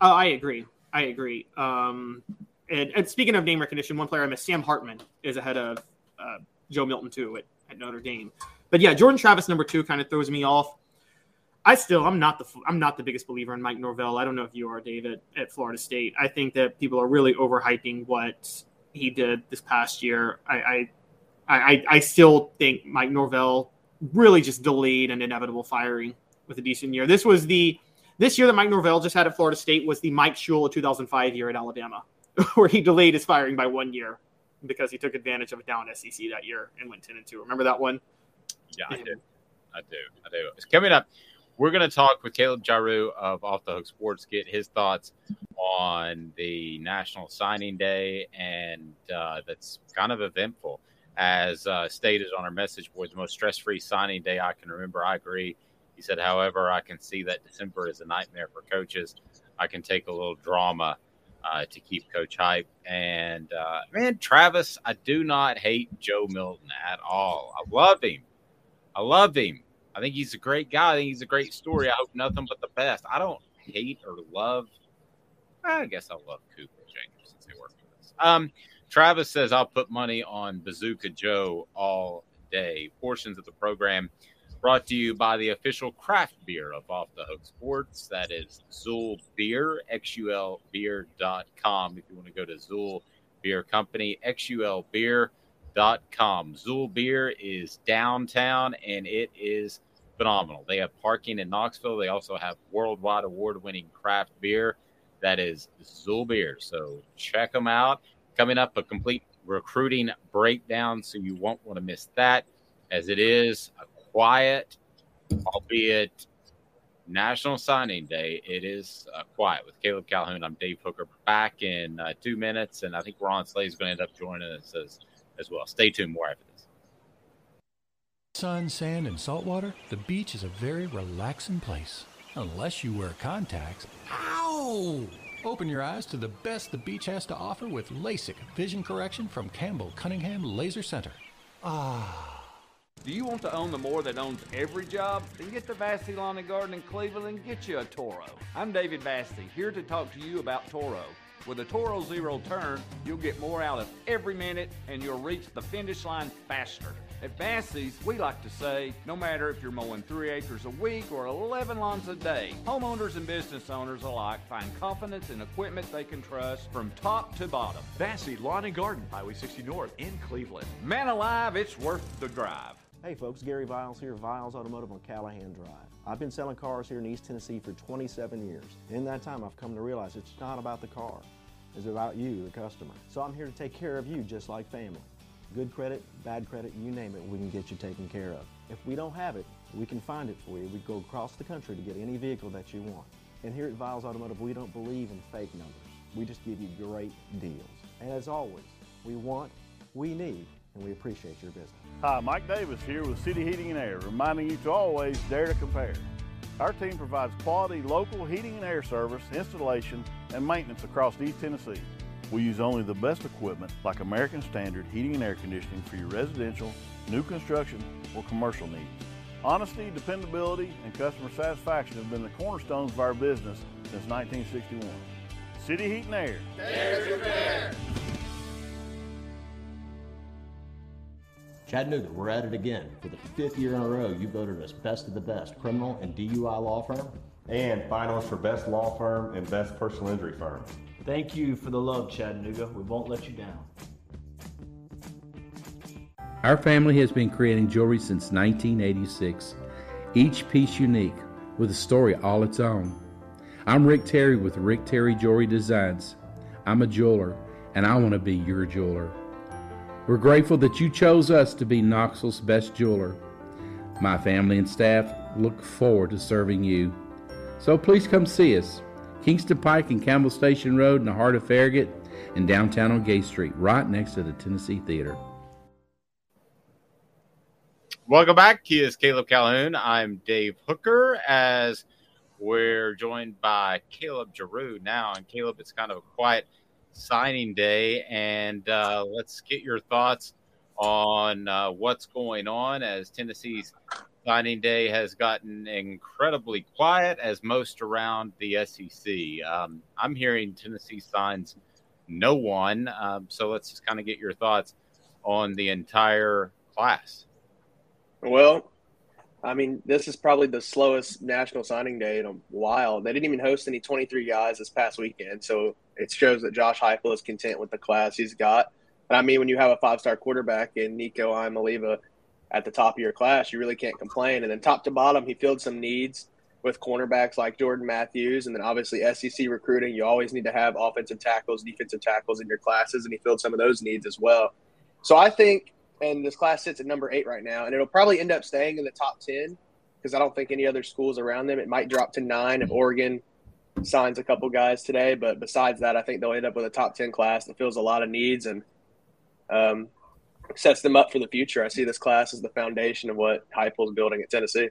Oh, I agree. I agree. Um, and, and, speaking of name recognition, one player I missed, Sam Hartman, is ahead of uh, Joe Milton too at, at Notre Dame. But yeah, Jordan Travis number two kind of throws me off. I still I'm not the I'm not the biggest believer in Mike Norvell. I don't know if you are, David, at Florida State. I think that people are really overhyping what he did this past year. I I I, I still think Mike Norvell really just delayed an inevitable firing with a decent year. This was the this year that Mike Norvell just had at Florida State was the Mike Shula 2005 year at Alabama, <laughs> where he delayed his firing by one year because he took advantage of a down SEC that year and went 10 and 2. Remember that one? Yeah, I do. I do. I do. It's coming up. We're going to talk with Caleb Jarreau of Off the Hook Sports, get his thoughts on the National Signing Day, and uh, that's kind of eventful. As uh, stated on our message board, the most stress free signing day I can remember. I agree. He said, however, I can see that December is a nightmare for coaches. I can take a little drama uh, to keep coach hype. And uh, man, Travis, I do not hate Joe Milton at all. I love him. I love him. I think he's a great guy. I think he's a great story. I hope nothing but the best. I don't hate or love. I guess I love Cooper Jenkins since they work with us. Um, Travis says I'll put money on Bazooka Joe all day. Portions of the program brought to you by the official craft beer of Off the Hook Sports. That is Xul Beer, xulbeer.com. If you want to go to Xul Beer Company, xulbeer.com. Xul Beer is downtown and it is phenomenal. They have parking in Knoxville. They also have worldwide award winning craft beer. That is Xul Beer. So check them out. Coming up, a complete recruiting breakdown. So you won't want to miss that, as it is a quiet, albeit National Signing Day. It is uh, quiet with Caleb Calhoun. I'm Dave Hooker. Back in uh, two minutes, and I think Ron Slay is going to end up joining us as, as well. Stay tuned. More after this. Sun, sand, and salt water, the beach is a very relaxing place. Unless you wear contacts. Ow! Open your eyes to the best the beach has to offer with LASIK vision correction from Campbell Cunningham Laser Center. Ah. Do you want to own the more that owns every job? Then get to Vassy Lawn and Garden in Cleveland and get you a Toro. I'm David Vassy, here to talk to you about Toro. With a Toro Zero Turn, you'll get more out of every minute and you'll reach the finish line faster. At Vassy's, we like to say, no matter if you're mowing three acres a week or 11 lawns a day, homeowners and business owners alike find confidence in equipment they can trust from top to bottom. Vassy Lawn and Garden, Highway 60 North in Cleveland. Man alive, it's worth the drive. Hey folks, Gary Viles here, Viles Automotive on Callahan Drive. I've been selling cars here in East Tennessee for 27 years. In that time, I've come to realize it's not about the car. It's about you, the customer. So I'm here to take care of you just like family. Good credit, bad credit, you name it, we can get you taken care of. If we don't have it, we can find it for you. We go across the country to get any vehicle that you want. And here at Viles Automotive, we don't believe in fake numbers. We just give you great deals. And as always, we want, we need, and we appreciate your business. Hi, Mike Davis here with City Heating and Air, reminding you to always dare to compare. Our team provides quality local heating and air service, installation, and maintenance across East Tennessee. We use only the best equipment like American Standard heating and air conditioning for your residential, new construction, or commercial needs. Honesty, dependability, and customer satisfaction have been the cornerstones of our business since 1961. City Heat and Air. There's your bear. Chattanooga, we're at it again. For the fifth year in a row, you voted us best of the best criminal and DUI law firm. And finalists for best law firm and best personal injury firm. Thank you for the love, Chattanooga. We won't let you down. Our family has been creating jewelry since 1986, each piece unique with a story all its own. I'm Rick Terry with Rick Terry Jewelry Designs. I'm a jeweler, and I want to be your jeweler. We're grateful that you chose us to be Knoxville's best jeweler. My family and staff look forward to serving you. So please come see us. Kingston Pike and Campbell Station Road in the heart of Farragut and downtown on Gay Street, right next to the Tennessee Theater. Welcome back. He is Caleb Calhoun. I'm Dave Hooker as we're joined by Caleb Jarreau now. And Caleb, it's kind of a quiet signing day. And uh, let's get your thoughts on uh, what's going on as Tennessee's signing day has gotten incredibly quiet as most around the SEC. Um, I'm hearing Tennessee signs no one. Um, so let's just kind of get your thoughts on the entire class. Well, I mean, this is probably the slowest national signing day in a while. They didn't even host any 23 guys this past weekend, so it shows that Josh Heupel is content with the class he's got. But I mean, when you have a five-star quarterback in Nico Iamaleava at the top of your class, you really can't complain. And then top to bottom, he filled some needs with cornerbacks like Jordan Matthews, and then obviously SEC recruiting. You always need to have offensive tackles, defensive tackles in your classes, and he filled some of those needs as well. So I think and this class sits at number eight right now, and it'll probably end up staying in the top ten because I don't think any other schools around them. It might drop to nine if Oregon signs a couple guys today, but besides that, I think they'll end up with a top ten class that fills a lot of needs and um, sets them up for the future. I see this class as the foundation of what Heupel is building at Tennessee.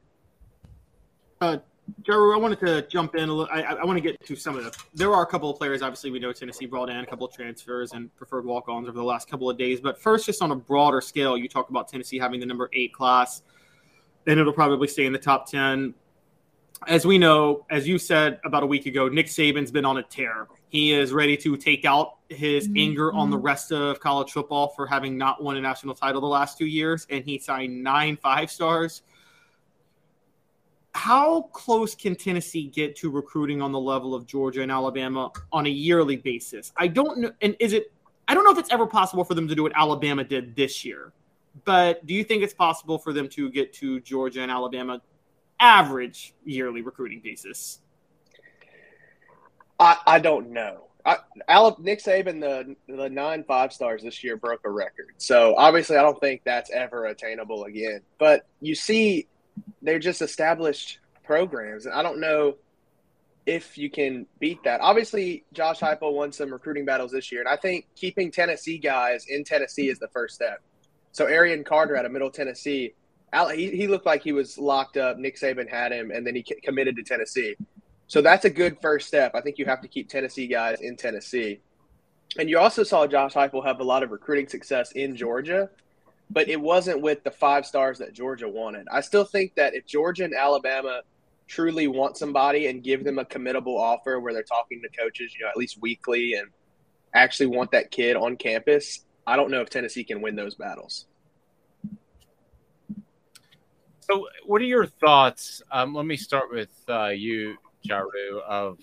Uh, Jarreau, I wanted to jump in a little. I, I, want to get to some of the. There are a couple of players, obviously, we know Tennessee brought in a couple of transfers and preferred walk ons over the last couple of days. But first, just on a broader scale, you talk about Tennessee having the number eight class, and it'll probably stay in the top 10. As we know, as you said about a week ago, Nick Saban's been on a tear. He is ready to take out his mm-hmm. anger on the rest of college football for having not won a national title the last two years, and he signed nine five stars how close can Tennessee get to recruiting on the level of Georgia and Alabama on a yearly basis? I don't know. And is it, I don't know if it's ever possible for them to do what Alabama did this year, but do you think it's possible for them to get to Georgia and Alabama average yearly recruiting basis? I, I don't know. I, Nick Saban, the the nine five stars this year broke a record. So obviously, I don't think that's ever attainable again. But you see they're just established programs. And I don't know if you can beat that. Obviously, Josh Heupel won some recruiting battles this year, and I think keeping Tennessee guys in Tennessee is the first step. So Arion Carter out of Middle Tennessee, he, he looked like he was locked up. Nick Saban had him, and then he committed to Tennessee. So that's a good first step. I think you have to keep Tennessee guys in Tennessee. And you also saw Josh Heupel have a lot of recruiting success in Georgia but it wasn't with the five stars that Georgia wanted. I still think that if Georgia and Alabama truly want somebody and give them a committable offer where they're talking to coaches, you know, at least weekly and actually want that kid on campus, I don't know if Tennessee can win those battles. So, what are your thoughts? Um, let me start with uh, you, Jarreau, of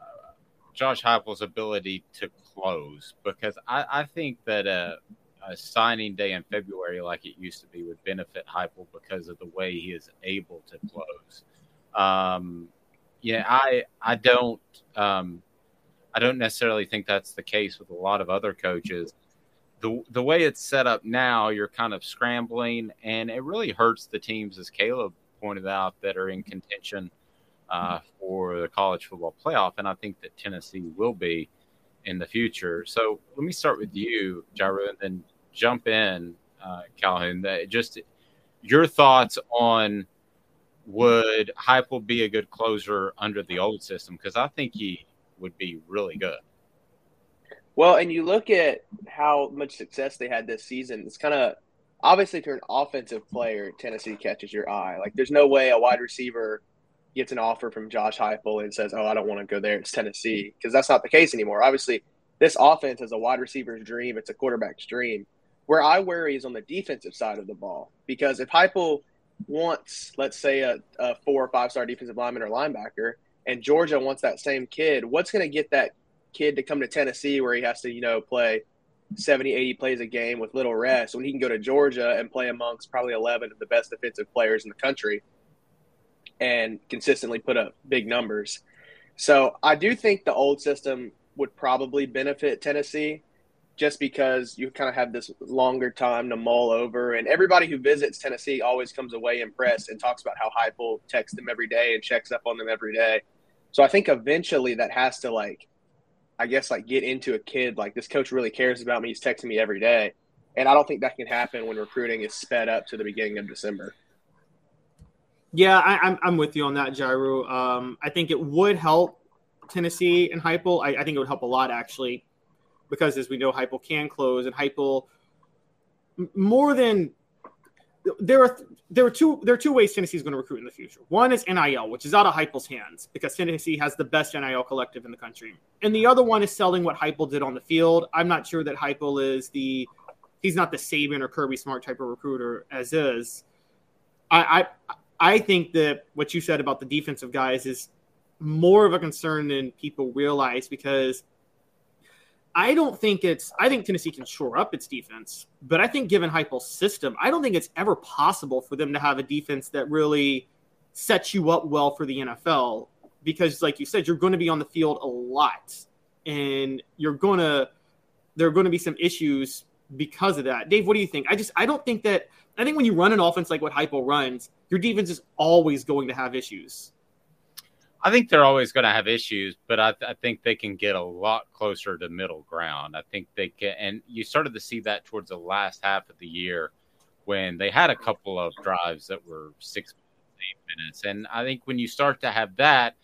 uh, Josh Heupel's ability to close, because I, I think that a signing day in February like it used to be would benefit Heupel because of the way he is able to close. Um, yeah, I I don't um, I don't necessarily think that's the case with a lot of other coaches. The the way it's set up now, you're kind of scrambling, and it really hurts the teams, as Caleb pointed out, that are in contention uh, for the college football playoff. And I think that Tennessee will be in the future. So let me start with you, Jarreau, and then jump in, uh, Calhoun. That just your thoughts on would Heupel be a good closer under the old system? Because I think he would be really good. Well, and you look at how much success they had this season. It's kind of obviously if you're an offensive player, Tennessee catches your eye. Like there's no way a wide receiver gets an offer from Josh Heupel and says, "Oh, I don't want to go there. It's Tennessee," because that's not the case anymore. Obviously, this offense is a wide receiver's dream. It's a quarterback's dream. Where I worry is on the defensive side of the ball because if Heupel wants, let's say, a, a four or five star defensive lineman or linebacker, and Georgia wants that same kid, what's going to get that kid to come to Tennessee where he has to, you know, play 70, 80 plays a game with little rest when he can go to Georgia and play amongst probably 11 of the best defensive players in the country and consistently put up big numbers. So I do think the old system would probably benefit Tennessee just because you kind of have this longer time to mull over. And everybody who visits Tennessee always comes away impressed and talks about how Heupel texts them every day and checks up on them every day. So I think eventually that has to like, I guess like get into a kid like this coach really cares about me. He's texting me every day, and I don't think that can happen when recruiting is sped up to the beginning of December. Yeah, I, am I'm, I'm with you on that, Jarreau. Um, I think it would help Tennessee and Heupel. I, I think it would help a lot actually, because as we know, Heupel can close, and Heupel more than there are there are two there are two ways Tennessee is going to recruit in the future. One is NIL, which is out of Heupel's hands because Tennessee has the best NIL collective in the country, and the other one is selling what Heupel did on the field. I'm not sure that Heupel is the he's not the Saban or Kirby Smart type of recruiter as is. I, I I think that what you said about the defensive guys is more of a concern than people realize because I don't think it's. I think Tennessee can shore up its defense, but I think given Heupel's system, I don't think it's ever possible for them to have a defense that really sets you up well for the NFL. Because, like you said, you're going to be on the field a lot, and you're going to there are going to be some issues because of that. Dave, what do you think? I just I don't think that. I think when you run an offense like what Heupel runs, your defense is always going to have issues. I think they're always going to have issues, but I, I, think they can get a lot closer to middle ground. I think they can, and you started to see that towards the last half of the year when they had a couple of drives that were six, eight minutes. And I think when you start to have that,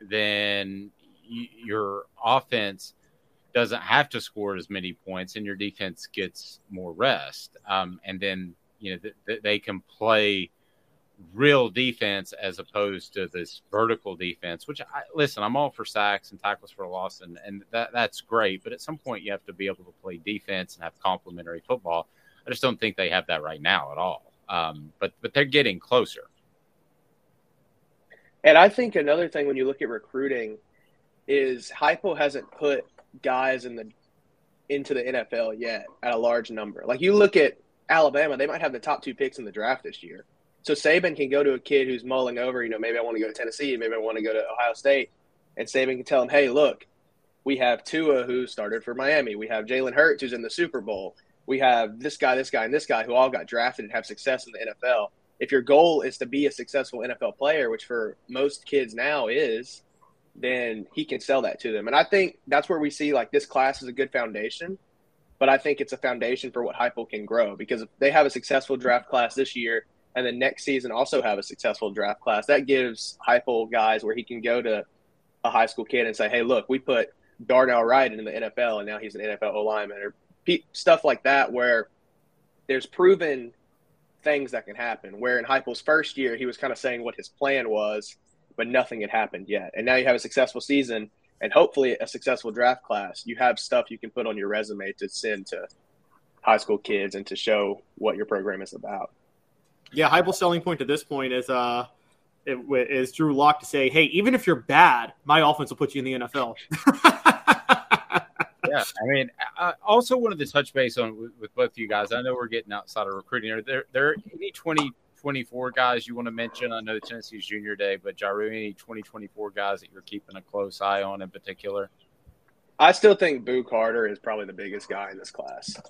then you, your offense doesn't have to score as many points, and your defense gets more rest. Um, and then you know th- th- they can play real defense as opposed to this vertical defense. Which I listen, I'm all for sacks and tackles for loss, and and that that's great. But at some point, you have to be able to play defense and have complementary football. I just don't think they have that right now at all. Um, but but they're getting closer. And I think another thing when you look at recruiting is Heupel hasn't put guys in the into the NFL yet at a large number. Like you look at Alabama, they might have the top two picks in the draft this year. So Saban can go to a kid who's mulling over, you know, maybe I want to go to Tennessee, maybe I want to go to Ohio State, and Saban can tell him, hey, look, we have Tua who started for Miami, we have Jalen Hurts who's in the Super Bowl, we have this guy, this guy, and this guy who all got drafted and have success in the NFL. If your goal is to be a successful NFL player, which for most kids now is, then he can sell that to them. And I think that's where we see like this class is a good foundation, but I think it's a foundation for what Heupel can grow because if they have a successful draft class this year and then next season also have a successful draft class. That gives Heupel guys where he can go to a high school kid and say, "Hey, look, we put Darnell Wright in the NFL, and now he's an NFL lineman," or stuff like that, where there's proven things that can happen. Where in Heupel's first year, he was kind of saying what his plan was, but nothing had happened yet. And now you have a successful season and hopefully a successful draft class. You have stuff you can put on your resume to send to high school kids and to show what your program is about. Yeah, Heupel's selling point to this point is uh is Drew Lock to say, hey, even if you're bad, my offense will put you in the NFL. <laughs> yeah, I mean, I also wanted to touch base on with, with both of you guys. I know we're getting outside of recruiting. Are there, there any 2024 guys you want to mention? I know Tennessee's Junior Day, but Jarreau, any 2024 guys that you're keeping a close eye on in particular? I still think Boo Carter is probably the biggest guy in this class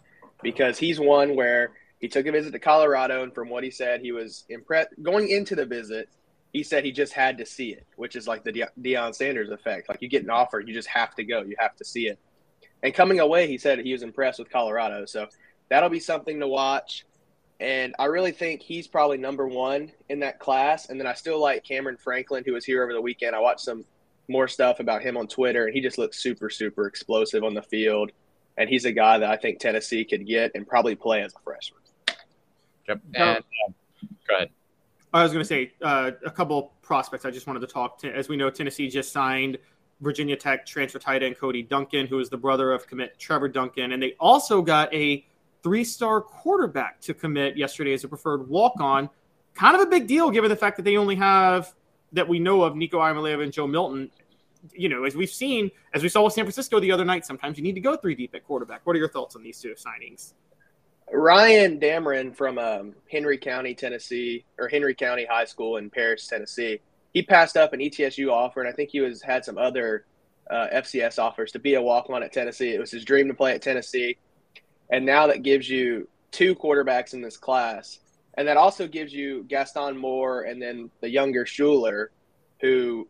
because he's one where – he took a visit to Colorado, and from what he said, he was impressed. Going into the visit, he said he just had to see it, which is like the De- Deion Sanders effect. Like you get an offer, you just have to go, you have to see it. And coming away, he said he was impressed with Colorado. So that'll be something to watch. And I really think he's probably number one in that class. And then I still like Cameron Franklin, who was here over the weekend. I watched some more stuff about him on Twitter, and he just looks super, super explosive on the field. And he's a guy that I think Tennessee could get and probably play as a freshman. Yep. And, go ahead. I was going to say uh, a couple prospects I just wanted to talk to. As we know, Tennessee just signed Virginia Tech transfer tight end Cody Duncan, who is the brother of commit Trevor Duncan. And they also got a three star quarterback to commit yesterday as a preferred walk on. Kind of a big deal given the fact that they only have, that we know of, Nico Iamaleava and Joe Milton. You know, as we've seen, as we saw with San Francisco the other night, sometimes you need to go three deep at quarterback. What are your thoughts on these two signings? Ryan Dameron from um, Henry County, Tennessee, or Henry County High School in Paris, Tennessee. He passed up an ETSU offer, and I think he was had some other uh, FCS offers to be a walk on at Tennessee. It was his dream to play at Tennessee, and now that gives you two quarterbacks in this class, and that also gives you Gaston Moore and then the younger Schuler, who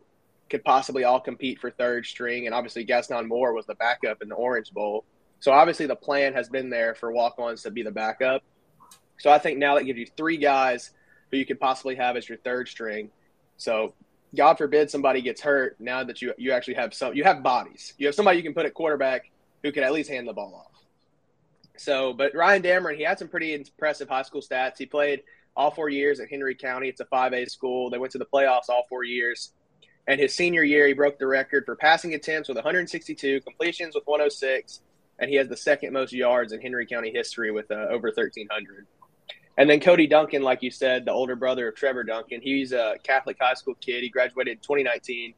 could possibly all compete for third string. And obviously, Gaston Moore was the backup in the Orange Bowl. So obviously the plan has been there for walk-ons to be the backup. So I think now that gives you three guys who you could possibly have as your third string. So God forbid somebody gets hurt. Now that you you actually have some, you have bodies. You have somebody you can put at quarterback who can at least hand the ball off. So, but Ryan Dameron, he had some pretty impressive high school stats. He played all four years at Henry County. It's a 5A school. They went to the playoffs all four years. And his senior year, he broke the record for passing attempts with 162, completions with 106, and he has the second most yards in Henry County history with uh, over 1,300. And then Cody Duncan, like you said, the older brother of Trevor Duncan, he's a Catholic high school kid. He graduated in 2019,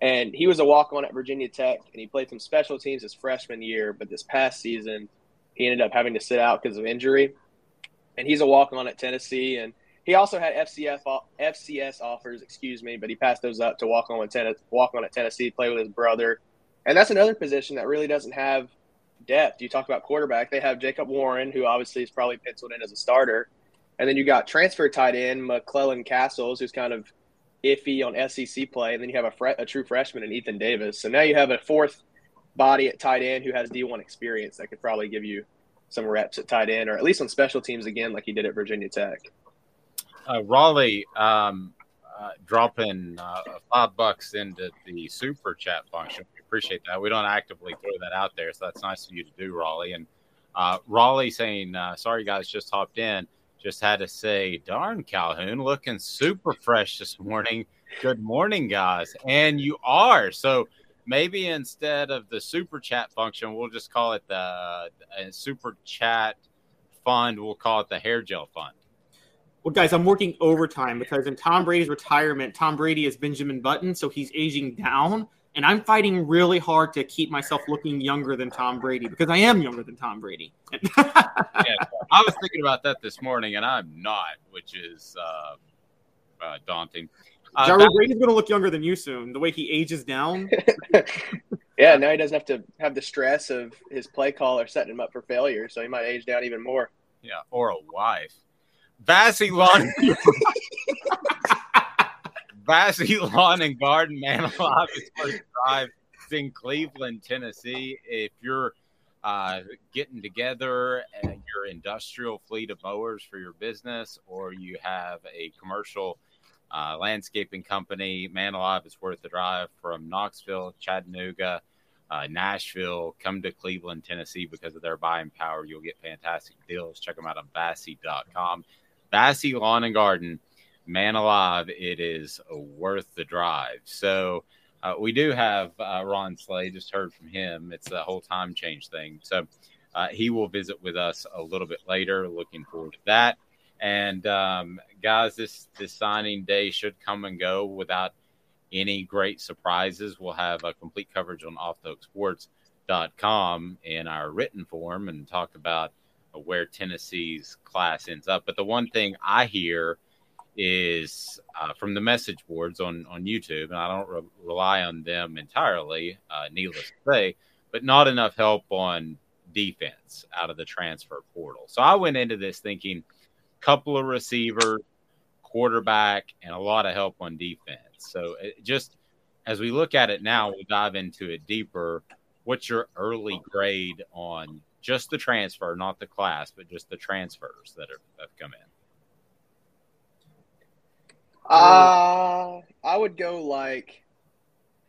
and he was a walk on at Virginia Tech, and he played some special teams his freshman year. But this past season, he ended up having to sit out because of injury. And he's a walk on at Tennessee, and he also had FCF FCS offers, excuse me, but he passed those up to walk on with Tennessee, walk on at Tennessee, play with his brother. And that's another position that really doesn't have depth. You talk about quarterback; they have Jacob Warren, who obviously is probably penciled in as a starter, and then you got transfer tight end McCallan Castles, who's kind of iffy on SEC play, and then you have a, fre- a true freshman in Ethan Davis. So now you have a fourth body at tight end who has D1 experience that could probably give you some reps at tight end, or at least on special teams again, like he did at Virginia Tech. Uh, Raleigh um, uh, dropping uh, five bucks into the super chat function appreciate that. We don't actively throw that out there, so that's nice of you to do, Raleigh. And uh, Raleigh saying, uh, "Sorry, guys, just hopped in. Just had to say, darn Calhoun, looking super fresh this morning. Good morning, guys, and you are so." Maybe instead of the super chat function, we'll just call it the uh, super chat fund. We'll call it the hair gel fund. Well, guys, I'm working overtime because in Tom Brady's retirement, Tom Brady is Benjamin Button, so he's aging down and I'm fighting really hard to keep myself looking younger than Tom Brady because I am younger than Tom Brady. <laughs> yeah, I was thinking about that this morning, and I'm not, which is uh, uh, daunting. Uh, Jared Brady's going to look younger than you soon. The way he ages down. <laughs> yeah, now he doesn't have to have the stress of his play caller setting him up for failure, so he might age down even more. Yeah, or a wife. Vassy Lawn. <laughs> Vassy Lawn <laughs> and Garden, man <laughs> is first drive. It's in Cleveland, Tennessee. If you're uh, getting together and your industrial fleet of mowers for your business, or you have a commercial uh, landscaping company, man alive is worth the drive from Knoxville, Chattanooga, uh, Nashville. Come to Cleveland, Tennessee because of their buying power. You'll get fantastic deals. Check them out on Vassy.com. Vassy Lawn and Garden man alive, it is worth the drive. So uh, we do have uh, Ron Slay. Just heard from him. It's the whole time change thing. So uh, he will visit with us a little bit later. Looking forward to that. And um, guys, this this signing day should come and go without any great surprises. We'll have a complete coverage on offthehooksports.com in our written form and talk about where Tennessee's class ends up. But the one thing I hear is uh, from the message boards on on YouTube, and I don't re- rely on them entirely, uh, needless to say, but not enough help on defense out of the transfer portal. So I went into this thinking, couple of receivers, quarterback, and a lot of help on defense. So it just as we look at it now, we'll dive into it deeper. What's your early grade on Just the transfer, not the class, but just the transfers that have come in. Uh, I would go like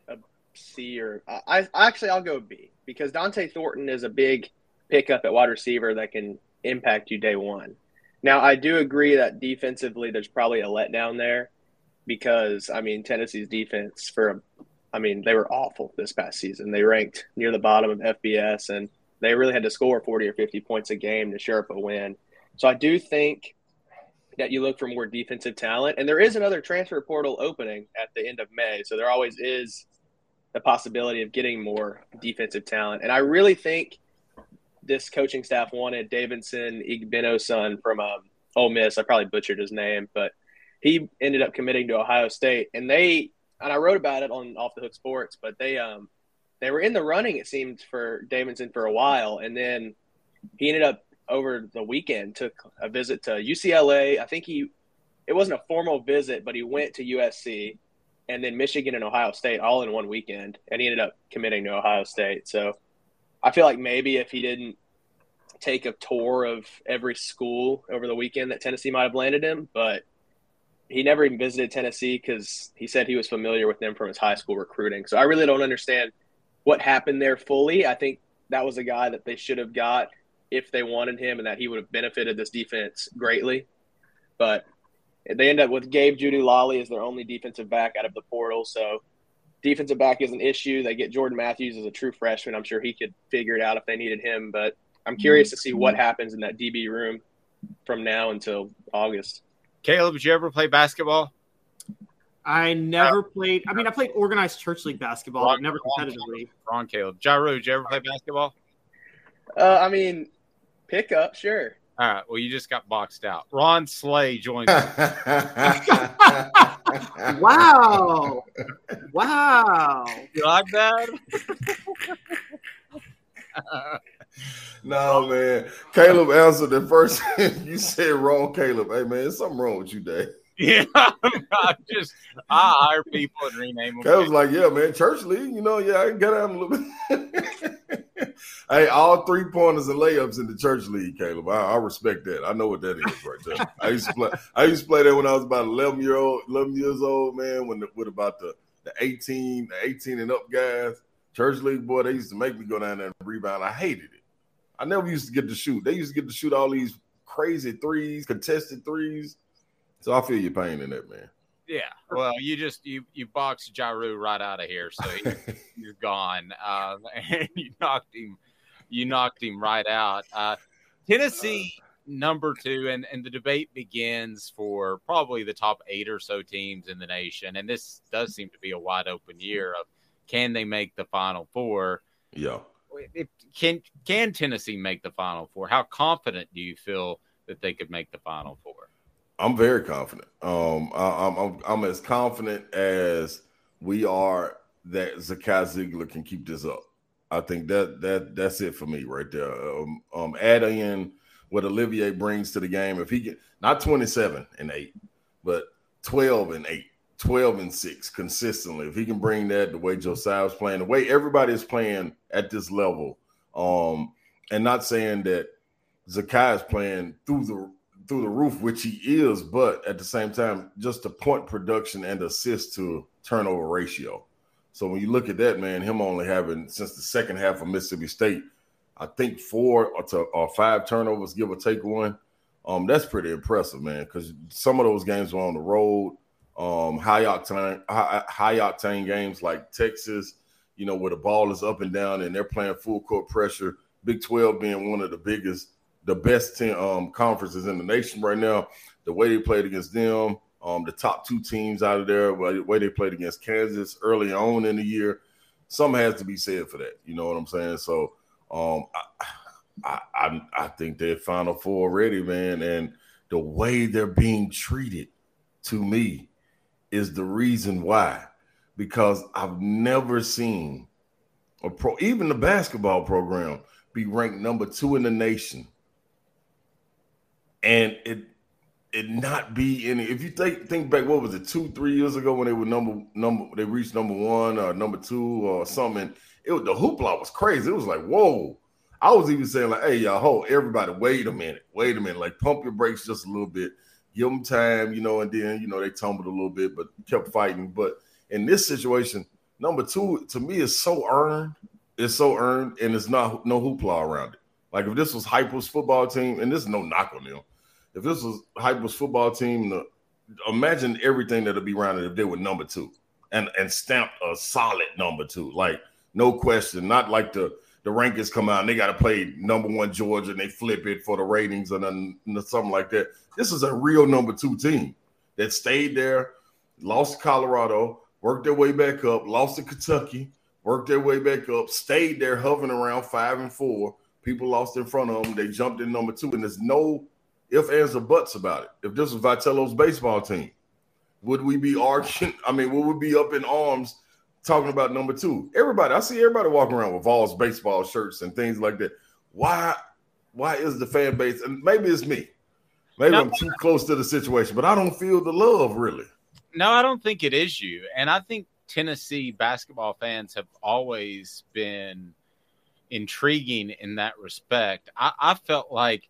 a C or I, I actually I'll go B because Dont'e Thornton is a big pickup at wide receiver that can impact you day one. Now I do agree that defensively there's probably a letdown there because I mean Tennessee's defense for I mean they were awful this past season. They ranked near the bottom of FBS and they really had to score 40 or 50 points a game to share up a win. So I do think that you look for more defensive talent. And there is another transfer portal opening at the end of May. So there always is the possibility of getting more defensive talent. And I really think this coaching staff wanted Davidson Igbinosun from um, Ole Miss. I probably butchered his name, but he ended up committing to Ohio State. And they, and I wrote about it on Off the Hook Sports, but they, um, they were in the running, it seemed, for Davidson for a while. And then he ended up over the weekend took a visit to UCLA. I think he it wasn't a formal visit, but he went to USC and then Michigan and Ohio State all in one weekend, and he ended up committing to Ohio State. So I feel like maybe if he didn't take a tour of every school over the weekend, that Tennessee might have landed him, but he never even visited Tennessee because he said he was familiar with them from his high school recruiting. So I really don't understand what happened there fully. I think that was a guy that they should have got if they wanted him and that he would have benefited this defense greatly. But they end up with Gabe Jeudy-Lally as their only defensive back out of the portal. So defensive back is an issue. They get Jordan Matthews as a true freshman. I'm sure he could figure it out if they needed him. But I'm curious to see what happens in that DB room from now until August. Caleb, did you ever play basketball? I never played. I mean, I played organized church league basketball, but never competitively. Wrong, Caleb. Jarreau, did you ever play basketball? Uh, I mean, Pick up, sure. All right. Well, you just got boxed out. Ron Slay joins. <laughs> wow! Wow! You like that? <laughs> no, man. Caleb answered the first. <laughs> you said wrong, Caleb. Hey, man, there's something wrong with you, Dave. <laughs> Yeah, I just I hire people and rename them. I was like, yeah, man, church league. You know, yeah, I can get out a little bit. <laughs> hey, all three pointers and layups in the church league, Caleb. I, I, respect that. I know what that is right there. I used to play. I used to play that when I was about eleven year old, eleven years old, man. When the, with about the the eighteen, the eighteen and up guys, church league boy, they used to make me go down there and rebound. I hated it. I never used to get to shoot. They used to get to shoot all these crazy threes, contested threes. So I feel your pain in that, man. Yeah. Well, you just you you boxed Jarreau right out of here, so he, <laughs> you're gone. Uh, <laughs> and you knocked him, you knocked him right out. Uh, Tennessee number two, and and the debate begins for probably the top eight or so teams in the nation. And this does seem to be a wide open year of can they make the Final Four? Yeah. If, can can Tennessee make the Final Four? How confident do you feel that they could make the Final Four? I'm very confident. Um, I, am I'm, I'm as confident as we are that Zakai Zeigler can keep this up. I think that that that's it for me right there. Um, um adding in what Olivier brings to the game, if he get not 27 and eight, but 12 and eight, 12 and six consistently, if he can bring that the way Josiah is playing, the way everybody is playing at this level, um, and not saying that Zakai is playing through the through the roof, which he is, but at the same time, just the point production and assist to turnover ratio. So when you look at that, man, him only having since the second half of Mississippi State, I think four or, to, or five turnovers, give or take one. Um, that's pretty impressive, man. Because some of those games were on the road, um, high octane, high, high octane games like Texas, you know, where the ball is up and down and they're playing full court pressure. Big Twelve being one of the biggest the best ten, um, conferences in the nation right now. The way they played against them, um, the top two teams out of there, the way they played against Kansas early on in the year, something has to be said for that. You know what I'm saying? So um, I, I, I think they're Final Four already, man, and the way they're being treated to me is the reason why. Because I've never seen a pro, even the basketball program, be ranked number two in the nation and it it not be any. If you think think back, what was it, two three years ago when they were number number they reached number one or number two or something. It was, the hoopla was crazy. It was like whoa. I was even saying like, "Hey, y'all, hold everybody, wait a minute, wait a minute, like pump your brakes just a little bit, give them time, you know." And then you know they tumbled a little bit, but kept fighting. But in this situation, number two to me is so earned. It's so earned, and it's not no hoopla around it. Like if this was Heupel's football team, and this is no knock on them. If this was Heupel's football team, the, imagine everything that'll be around it if they were number two and and stamped a solid number two, like no question. Not like the the rankings come out and they got to play number one Georgia and they flip it for the ratings and then something like that. This is a real number two team that stayed there, lost Colorado, worked their way back up, lost to Kentucky, worked their way back up, stayed there hovering around five and four. People lost in front of them. They jumped in number two, and there's no if, ands, or buts about it. If this was Vitello's baseball team, would we be arguing? <laughs> I mean, would we be up in arms talking about number two? Everybody, I see everybody walking around with Vols baseball shirts and things like that. Why? Why is the fan base? And maybe it's me. Maybe no, I'm too close to the situation, but I don't feel the love really. No, I don't think it is you. And I think Tennessee basketball fans have always been intriguing in that respect. I, I felt like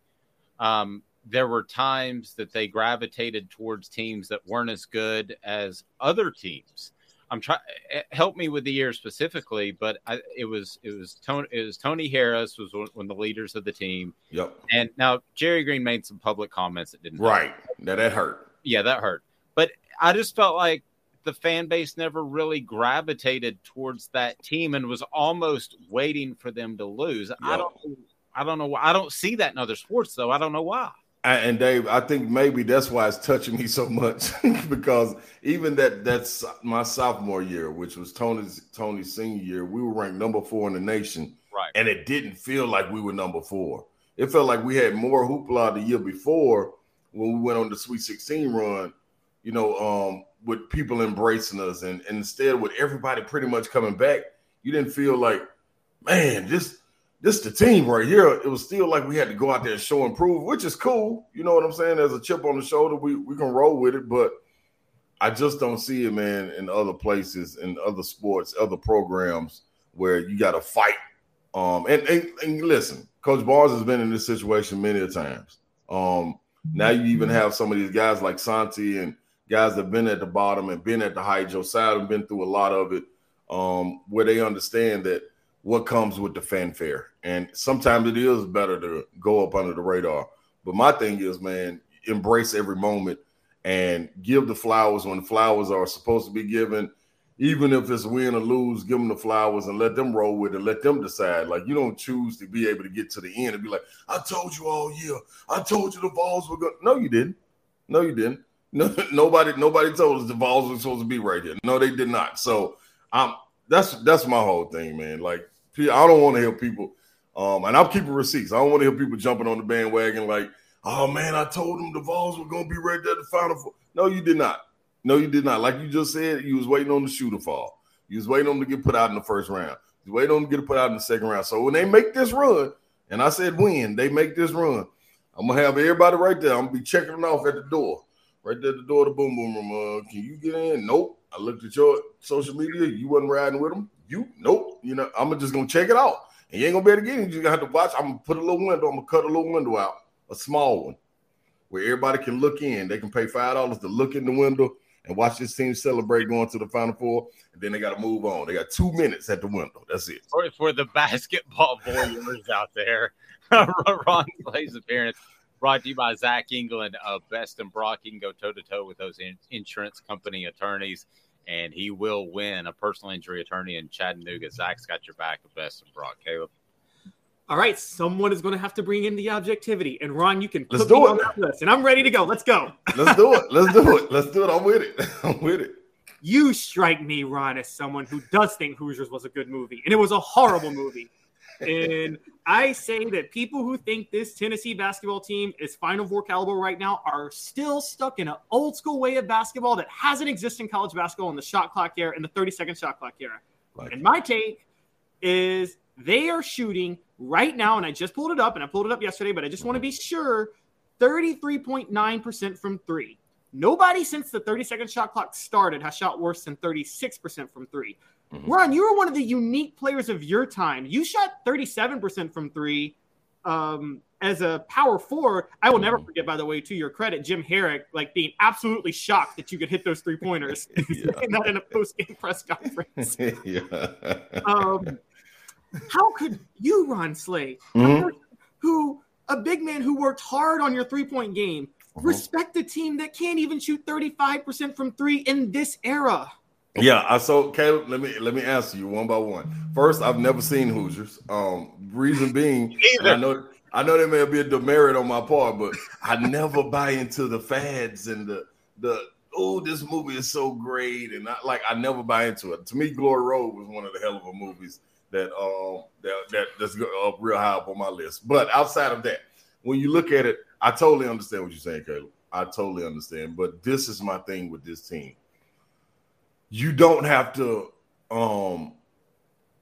um, there were times that they gravitated towards teams that weren't as good as other teams. I'm trying eh, help me with the year specifically, but I, it was it was Tony it was Tony Harris was one, of the leaders of the team. Yep. And now Jerry Green made some public comments that didn't right. Now that hurt. Yeah, that hurt. But I just felt like the fan base never really gravitated towards that team and was almost waiting for them to lose. Yep. I don't I don't know. I don't see that in other sports though. I don't know why. And Dave, I think maybe that's why it's touching me so much <laughs> because even that that's my sophomore year, which was Tony's Tony's senior year, we were ranked number four in the nation, right? And it didn't feel like we were number four. It felt like we had more hoopla the year before when we went on the Sweet 16 run, you know, um, with people embracing us, and, and instead with everybody pretty much coming back, you didn't feel like, man, this this the team right here. It was still like we had to go out there and show and prove, which is cool. You know what I'm saying? There's a chip on the shoulder. We we can roll with it, but I just don't see it, man, in other places, in other sports, other programs where you got to fight. Um, and, and, and listen, Coach Barnes has been in this situation many a times. Um, now you even have some of these guys like Santi and guys that have been at the bottom and been at the height. Josiah been through a lot of it, um, where they understand that what comes with the fanfare. And sometimes it is better to go up under the radar. But my thing is, man, embrace every moment and give the flowers when the flowers are supposed to be given. Even if it's win or lose, give them the flowers and let them roll with it. Let them decide. Like you don't choose to be able to get to the end and be like, "I told you all year. I told you the Vols were good." No, you didn't. No, you didn't. <laughs> No, nobody, nobody told us the Vols were supposed to be right here. No, they did not. So, um, that's that's my whole thing, man. Like I don't want to hear people, um, and I'm keeping receipts. I don't want to hear people jumping on the bandwagon like, "Oh man, I told them the Vols were going to be right there at the final." Four. No, you did not. No, you did not. Like you just said, you was waiting on the shoe to fall. You was waiting on them to get put out in the first round. You waiting on them to get put out in the second round. So when they make this run, and I said when they make this run, I'm gonna have everybody right there. I'm gonna be checking them off at the door, right there at the door of the boom boom room. Uh, can you get in? Nope. I looked at your social media. You wasn't riding with them. You nope. You know, I'm just gonna check it out. And you ain't gonna be able to get it. You gonna have to watch. I'm gonna put a little window. I'm gonna cut a little window out, a small one, where everybody can look in. They can pay five dollars to look in the window and watch this team celebrate going to the final four. And then they got to move on. They got two minutes at the window. That's it. For, for the <laughs> basketball warriors out there, <laughs> Ron Slay's appearance brought to you by Zach England of Best and Brock. You can go toe to toe with those in- insurance company attorneys and he will win a personal injury attorney in Chattanooga. Zach's got your back at best and Brock. Caleb. All right, someone is going to have to bring in the objectivity, and Ron, you can Let's do me it. on that list, and I'm ready to go. Let's go. Let's do it. Let's do it. Let's do it. I'm with it. <laughs> I'm with it. You strike me, Ron, as someone who does think Hoosiers was a good movie, and it was a horrible movie. And I say that people who think this Tennessee basketball team is Final Four caliber right now are still stuck in an old school way of basketball that hasn't existed in college basketball in the shot clock era, and the 30 second shot clock era. Right. And my take is they are shooting right now, and I just pulled it up, and I pulled it up yesterday, but I just want to be sure 33.9% from three. Nobody since the 30 second shot clock started has shot worse than 36% from three. Mm-hmm. Ron, you were one of the unique players of your time. You shot 37% from three um, as a power four. I will Mm-hmm. never forget, by the way, to your credit, Jim Herrick, like being absolutely shocked that you could hit those three pointers. <laughs> <laughs> Not in a post game press conference. <laughs> yeah. Um, how could you, Ron Slay, a Mhm. who a big man who worked hard on your three point game, Uh-huh. respect a team that can't even shoot 35% from three in this era? Yeah, I so Caleb, let me let me answer you one by one. First, I've never seen Hoosiers. Um, reason being, <laughs> I know I know there may be a demerit on my part, but I never buy into the fads and the the oh, this movie is so great, and I like I never buy into it. To me, Glory Road was one of the hell of a movies that um that that that's up real high up on my list. But outside of that, when you look at it, I totally understand what you're saying, Caleb. I totally understand. But this is my thing with this team you don't have to um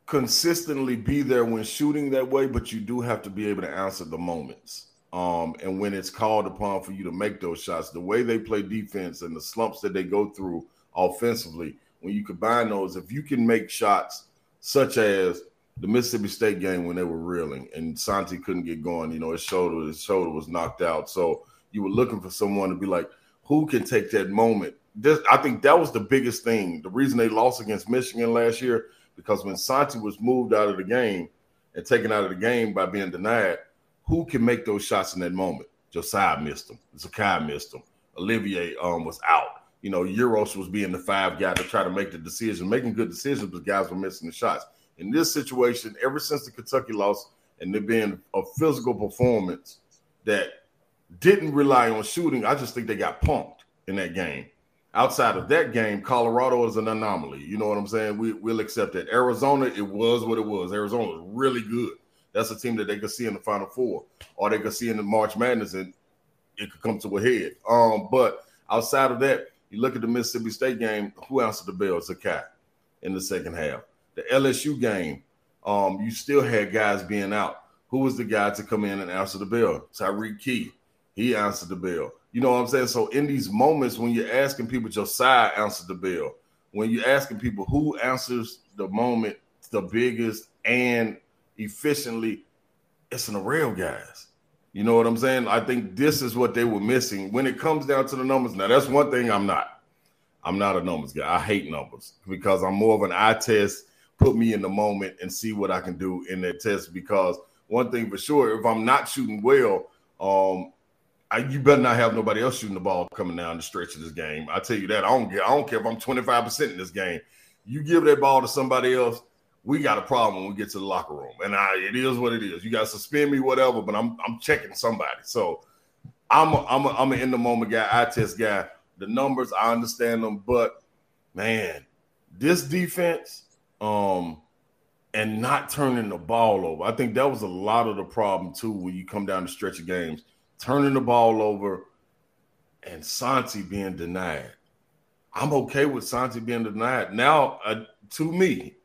consistently be there when shooting that way, but you do have to be able to answer the moments. Um, and when it's called upon for you to make those shots, the way they play defense and the slumps that they go through offensively, when you combine those, if you can make shots such as the Mississippi State game when they were reeling and Santi couldn't get going, you know, his shoulder, his shoulder was knocked out. So you were looking for someone to be like, who can take that moment? This, I think that was the biggest thing. The reason they lost against Michigan last year, because when Santi was moved out of the game and taken out of the game by being denied, who can make those shots in that moment? Josiah missed them. Zakai missed them. Olivier um, was out. You know, Uros was being the five guy to try to make the decision, making good decisions, but guys were missing the shots. In this situation, ever since the Kentucky loss and there being a physical performance that didn't rely on shooting, I just think they got punked in that game. Outside of that game, Colorado is an anomaly. You know what I'm saying? We, we'll accept that. Arizona, it was what it was. Arizona was really good. That's a team that they could see in the Final Four, or they could see in the March Madness, and it could come to a head. Um, but outside of that, you look at the Mississippi State game. Who answered the bell? Zakai in the second half. The LSU game, um, you still had guys being out. Who was the guy to come in and answer the bell? Tyreke Key. He answered the bell. You know what I'm saying? So in these moments when you're asking people, Josiah answered the bell. When you're asking people who answers the moment the biggest and efficiently, it's in the real guys. You know what I'm saying? I think this is what they were missing when it comes down to the numbers. Now, that's one thing I'm not. I'm not a numbers guy. I hate numbers because I'm more of an eye test. Put me in the moment and see what I can do in that test. Because one thing for sure, if I'm not shooting well, um, I, you better not have nobody else shooting the ball coming down the stretch of this game. I tell you that. I don't care. I don't care if I'm 25% in this game. You give that ball to somebody else, we got a problem when we get to the locker room. And I, it is what it is. You got to suspend me, whatever, but I'm I'm checking somebody. So I'm a, I'm a, I'm an in the moment guy, eye test guy. The numbers, I understand them, but man, this defense, um, and not turning the ball over. I think that was a lot of the problem too when you come down the stretch of games, turning the ball over, and Santi being denied. I'm okay with Santi being denied. Now, uh, to me,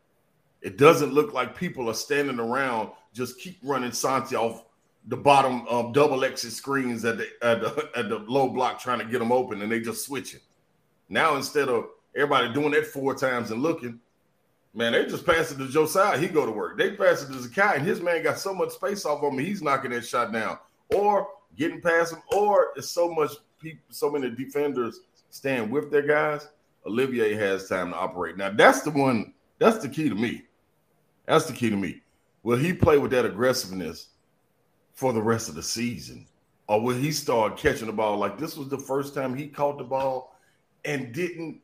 it doesn't look like people are standing around just keep running Santi off the bottom um, double exit screens at the, at the at the low block trying to get them open, and they just switching. Now instead of everybody doing that four times and looking, man, they just pass it to Josiah. He go to work. They pass it to Zakai, and his man got so much space off of him. He's knocking that shot down, or getting past him, or it's so much people, so many defenders stand with their guys. Olivier has time to operate. Now that's the one. That's the key to me. That's the key to me. Will he play with that aggressiveness for the rest of the season? Or will he start catching the ball like this was the first time he caught the ball and didn't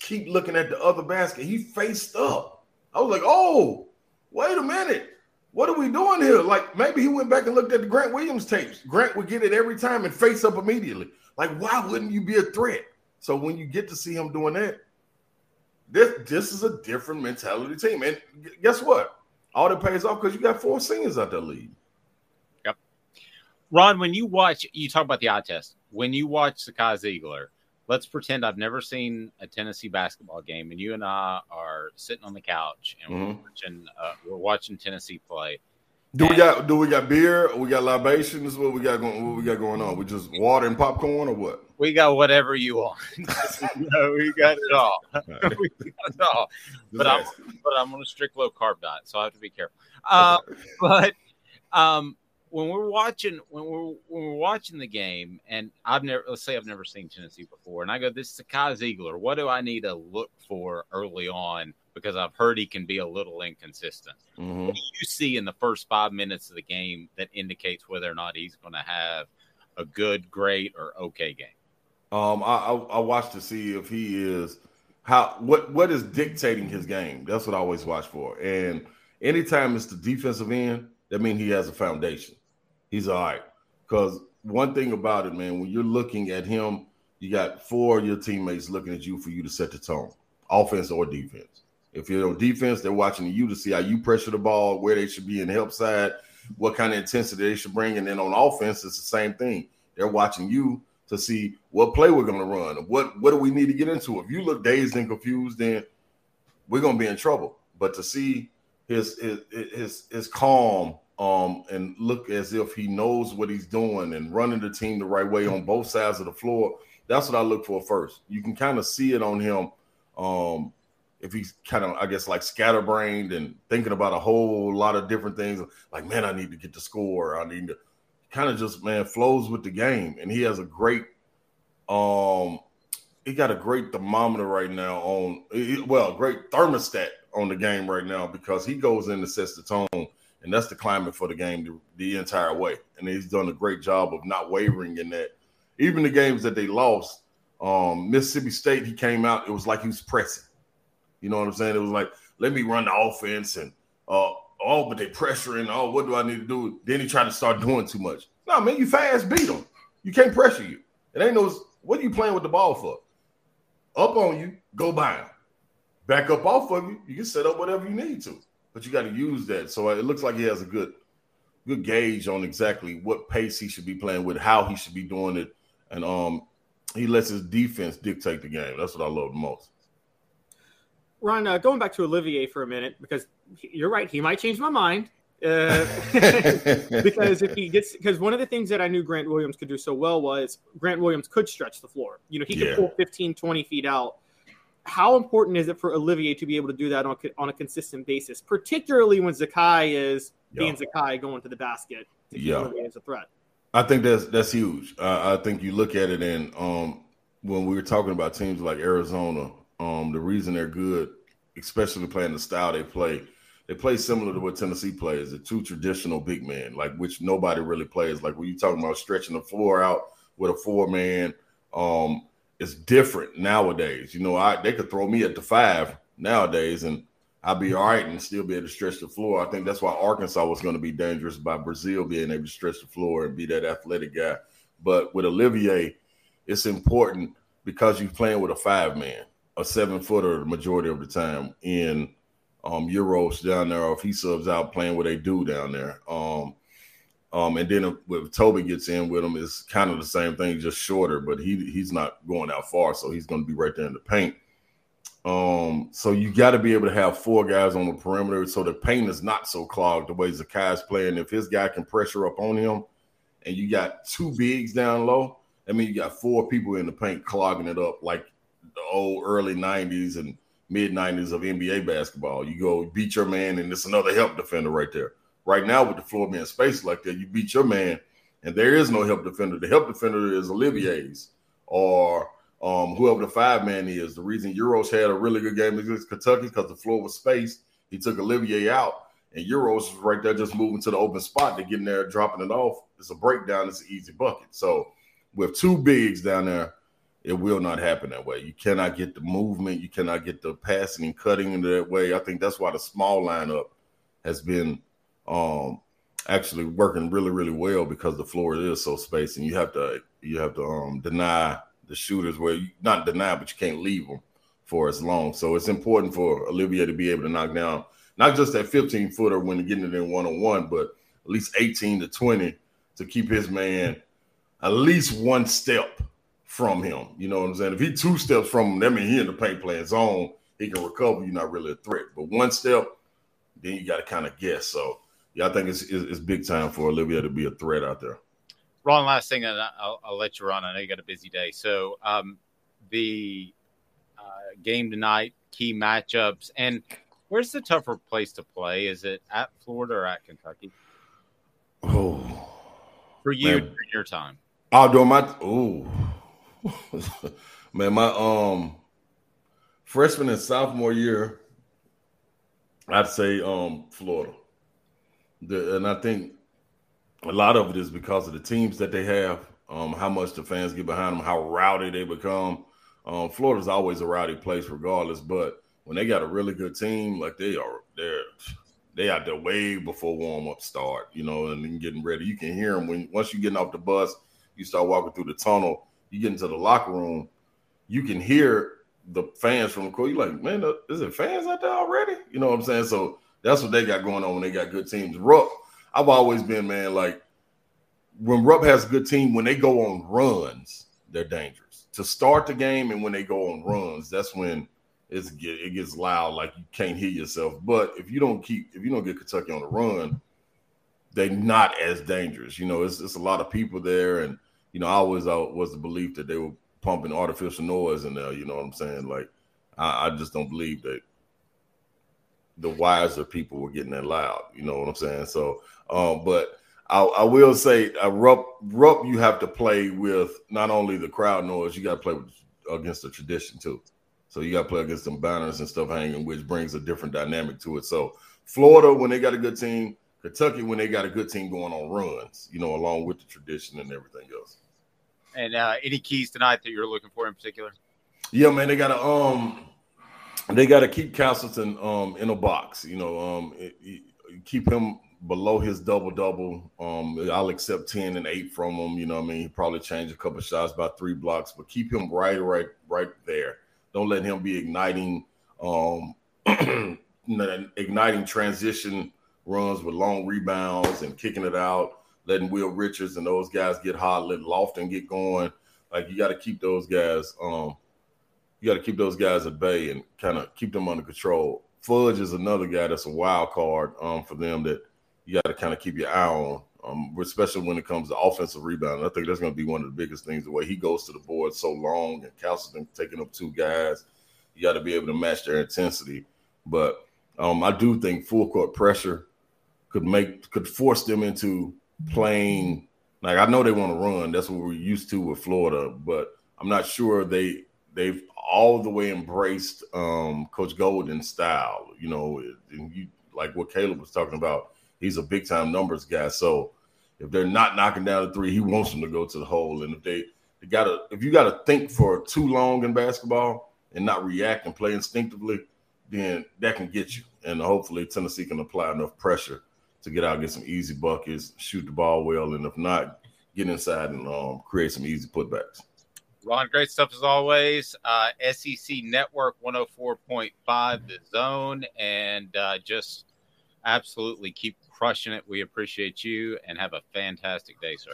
keep looking at the other basket? He faced up. I was like, oh, wait a minute. What are we doing here? Like maybe he went back and looked at the Grant Williams tapes. Grant would get it every time and face up immediately. Like, why wouldn't you be a threat? So when you get to see him doing that, this this is a different mentality team. And guess what? All that pays off because you got four seniors out there leading. Yep. Ron, when you watch, you talk about the eye test. When you watch Zakai Zeigler, let's pretend I've never seen a Tennessee basketball game, and you and I are sitting on the couch and we're Mhm. watching uh, we're watching Tennessee play. Do we got do we got beer? We got libations. What we got going? What we got going on? We just water and popcorn or what? We got whatever you want. no, <laughs> we got it all. <laughs> we got it all. But I'm but I'm on a strict low carb diet, so I have to be careful. Uh, but um, when we're watching when we're when we're watching the game, and I've never let's say I've never seen Tennessee before, and I go, "This is Zakai Zeigler. What do I need to look for early on?" Because I've heard he can be a little inconsistent. Mm-hmm. What do you see in the first five minutes of the game that indicates whether or not he's going to have a good, great, or okay game? Um, I, I I watch to see if he is how what what is dictating his game. That's what I always watch for. And anytime it's the defensive end, that means he has a foundation. He's all right. Because one thing about it, man, when you're looking at him, you got four of your teammates looking at you for you to set the tone, offense or defense. If you're on defense, they're watching you to see how you pressure the ball, where they should be in the help side, what kind of intensity they should bring. And then on offense, it's the same thing. They're watching you to see what play we're going to run. What what do we need to get into? If you look dazed and confused, then we're going to be in trouble. But to see his his his, his calm um, and look as if he knows what he's doing and running the team the right way on both sides of the floor, that's what I look for first. You can kind of see it on him. Um, if he's kind of, I guess, like scatterbrained and thinking about a whole lot of different things, like, man, I need to get the score. I need to kind of just, man, flows with the game. And he has a great, um, he got a great thermometer right now on, well, great thermostat on the game right now because he goes in and sets the tone. And that's the climate for the game the, the entire way. And he's done a great job of not wavering in that. Even the games that they lost, um, Mississippi State, he came out, it was like he was pressing. You know what I'm saying? It was like, let me run the offense and uh oh, but they pressuring. Oh, what do I need to do? Then he tried to start doing too much. No, man, you fast beat them. You can't pressure you. It ain't no what are you playing with the ball for? Up on you, go by him. Back up off of you, you can set up whatever you need to. But you got to use that. So it looks like he has a good good gauge on exactly what pace he should be playing with, how he should be doing it. And um he lets his defense dictate the game. That's what I love the most. Ron, uh, going back to Olivier for a minute, because you're right, he might change my mind. Uh, <laughs> because if he gets, because one of the things that I knew Grant Williams could do so well was Grant Williams could stretch the floor. You know, he could Yeah. pull 15, 20 feet out. How important is it for Olivier to be able to do that on, on a consistent basis, particularly when Zakai is being Zakai going to the basket to Yeah. Olivier as a threat? I think that's that's huge. Uh, I think you look at it and um, when we were talking about teams like Arizona, um, the reason they're good, especially playing the style they play, they play similar to what Tennessee plays, the two traditional big men, like which nobody really plays. Like when you're talking about stretching the floor out with a four man, um, it's different nowadays. You know, I they could throw me at the five nowadays and I'd be all right and still be able to stretch the floor. I think that's why Arkansas was going to be dangerous by Brazile being able to stretch the floor and be that athletic guy. But with Olivier, it's important because you're playing with a five man, a seven footer the majority of the time in um Uros down there, or if he subs out playing what they do down there. Um, um, and then if, Toby gets in with him, it's kind of the same thing, just shorter, but he he's not going out far, so he's going to be right there in the paint. Um, so you got to be able to have four guys on the perimeter so the paint is not so clogged the way Zakai's playing. If his guy can pressure up on him, and you got two bigs down low, I mean you got four people in the paint clogging it up like the old early '90s and mid '90s of NBA basketball. You go beat your man, and it's another help defender right there. Right now, with the floor being spaced like that, you beat your man, and there is no help defender. The help defender is Olivier's or um, whoever the five man is. The reason Uros had a really good game against Kentucky because the floor was spaced. He took Olivier out, and Uros was right there just moving to the open spot to get in there, dropping it off. It's a breakdown. It's an easy bucket. So with two bigs down there, it will not happen that way. You cannot get the movement. You cannot get the passing and cutting into that way. I think that's why the small lineup has been um, actually working really, really well because the floor is so spaced, and you have to you have to um, deny the shooters where you not deny, but you can't leave them for as long. So it's important for Olivier to be able to knock down not just that 15 footer when getting it in one on one, but at least 18 to 20 to keep his man at least one step from him. You know what I'm saying? If he two steps from him, that means he in the paint playing zone. He can recover. You're not really a threat. But one step, then you got to kind of guess. So yeah, I think it's, it's, it's big time for Olivier to be a threat out there. Ron, last thing, and I'll, I'll, let you run. I know you got a busy day. So um, the uh, game tonight, key matchups, and where's the tougher place to play? Is it at Florida or at Kentucky? Oh, for you man. your time. I'll do my oh <laughs> man, my um freshman and sophomore year, I'd say um Florida. The, and I think a lot of it is because of the teams that they have, um, how much the fans get behind them, how rowdy they become. Um, Florida's always a rowdy place, regardless. But when they got a really good team, like they are, they're they out there way before warm up start, you know, and getting ready. You can hear them when once you're getting off the bus, you start walking through the tunnel, you get into the locker room, you can hear the fans from the court. You're like, man, is it fans out there already? You know what I'm saying? So that's what they got going on when they got good teams. Rupp, I've always been, man, like when Rupp has a good team, when they go on runs, they're dangerous. To start the game and when they go on runs, that's when it's it gets loud, like you can't hear yourself. But if you don't keep, if you don't get Kentucky on the run, they're not as dangerous. You know, it's, it's a lot of people there, and you know, I always uh, was the belief that they were pumping artificial noise in there. You know what I'm saying? Like, I, I just don't believe that the wiser people were getting that loud. You know what I'm saying? So, um, but I, I will say, uh, Rupp, Rupp, you have to play with not only the crowd noise, you got to play with, against the tradition too. So you got to play against some banners and stuff hanging, which brings a different dynamic to it. So Florida, when they got a good team, Kentucky, when they got a good team going on runs, you know, along with the tradition and everything else. And uh, any keys tonight that you're looking for in particular? Yeah, man, they got to um, they got to keep Castleton um in a box. You know, um, it, it, keep him below his double double. Um, I'll accept ten and eight from him. You know, I mean, he probably change a couple shots by three blocks, but keep him right, right, right there. Don't let him be igniting, um, <clears throat> igniting transition runs with long rebounds and kicking it out, letting Will Richards and those guys get hot, let Lofton get going. Like you got to keep those guys, um, you got to keep those guys at bay and kind of keep them under control. Fudge is another guy that's a wild card um, for them that you got to kind of keep your eye on, um, especially when it comes to offensive rebounding. I think that's going to be one of the biggest things. The way he goes to the board so long and Castleton taking up two guys, you got to be able to match their intensity. But um, I do think full court pressure could make could force them into playing. Like I know they want to run. That's what we're used to with Florida, but I'm not sure they they've all the way embraced um, Coach Golden's style. You know, and you like what Caleb was talking about he's a big time numbers guy. So if they're not knocking down the three, he wants them to go to the hole. And if they, they gotta if you gotta think for too long in basketball and not react and play instinctively, then that can get you. And hopefully Tennessee can apply enough pressure to get out, get some easy buckets, shoot the ball well, and if not, get inside and um, create some easy putbacks. Ron, great stuff as always. Uh, SEC Network 104.5, the zone, and uh, just absolutely keep crushing it. We appreciate you and have a fantastic day, sir.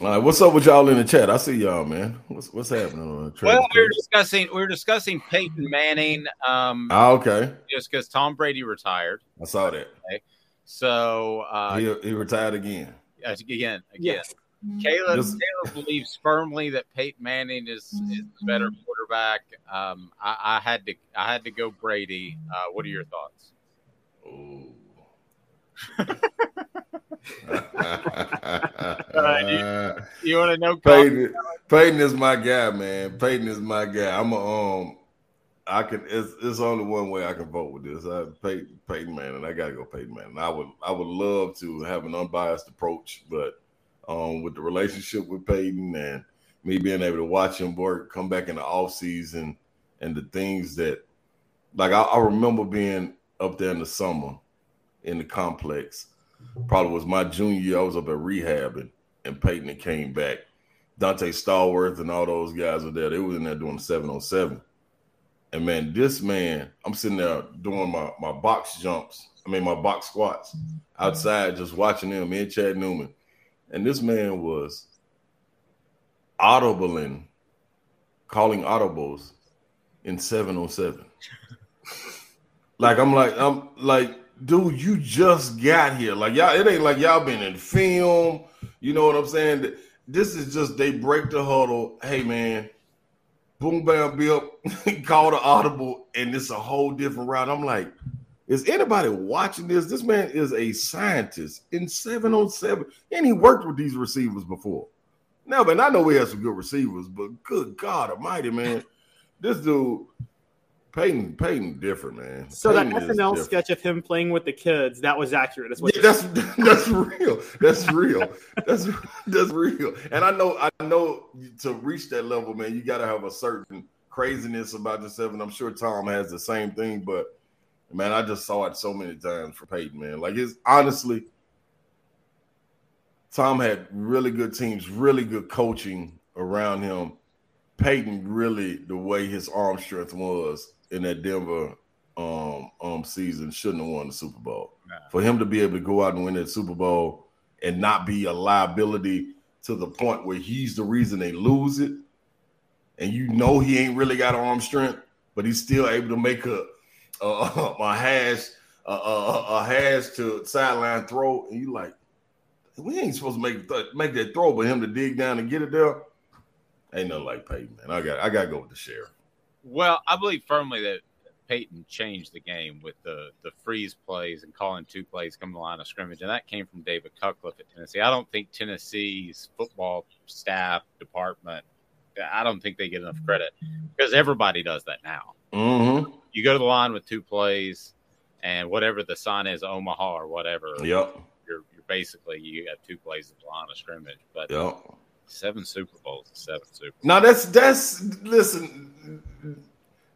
All right, what's up with y'all in the chat? I see y'all, man. What's what's happening on the Well, we were discussing we were discussing Peyton Manning. Um, oh, okay. Just because Tom Brady retired. I saw that. Okay. So uh, he, he retired again. Again, again. Yes. Caleb, Just... Caleb believes firmly that Peyton Manning is, is the better quarterback. Um, I, I, had to I had to go Brady. Uh, what are your thoughts? Oh uh, <laughs> you, you want to know? Peyton, Peyton is my guy, man. Peyton is my guy. I'm a um. I can. It's, it's only one way I can vote with this. I Peyton, Peyton Manning. I gotta go Peyton Manning. I would. I would love to have an unbiased approach, but um, with the relationship with Peyton and me being able to watch him work, come back in the off season, and the things that, like I, I remember being up there in the summer in the complex. Probably was my junior year. I was up at rehab and, and Peyton came back. Donté Stallworth and all those guys were there. They were in there doing 707. And man, this man, I'm sitting there doing my, my box jumps. I mean, my box squats outside, just watching them, me and Chad Newman. And this man was audibling, calling audibles in 707. <laughs> like, I'm like, I'm like, dude, you just got here. Like y'all, it ain't like y'all been in film. You know what I'm saying? This is just they break the huddle. Hey man, boom bam bill, <laughs> call the audible, and it's a whole different route. I'm like, is anybody watching this? This man is a scientist in seven on seven, and he worked with these receivers before. Now, but I know we have some good receivers, but good God Almighty, man, <laughs> this dude Peyton, Peyton, different man. So Peyton that SNL sketch of him playing with the kids that was accurate. Is what Yeah, that's <laughs> that's real. That's real. That's <laughs> that's real. And I know I know to reach that level, man, you got to have a certain craziness about yourself. And I'm sure Tom has the same thing. But man, I just saw it so many times for Peyton, man. Like it's honestly, Tom had really good teams, really good coaching around him. Peyton really the way his arm strength was in that Denver um um season shouldn't have won the Super Bowl. For him to be able to go out and win that Super Bowl and not be a liability to the point where he's the reason they lose it, and you know he ain't really got arm strength, but he's still able to make a a, a hash a, a, a hash to sideline throw, and you like, we ain't supposed to make th- make that throw, but him to dig down and get it there, ain't nothing like Peyton, man. I got I got to go with the sheriff. Well, I believe firmly that Peyton changed the game with the the freeze plays and calling two plays come the line of scrimmage, and that came from David Cutcliffe at Tennessee. I don't think Tennessee's football staff department, I don't think they get enough credit because everybody does that now. Mm-hmm. You go to the line with two plays, and whatever the sign is, Omaha or whatever. Yep. You're, you're basically you have two plays at the line of scrimmage, but Yep. seven Super Bowls, seven Super. Now that's that's listen,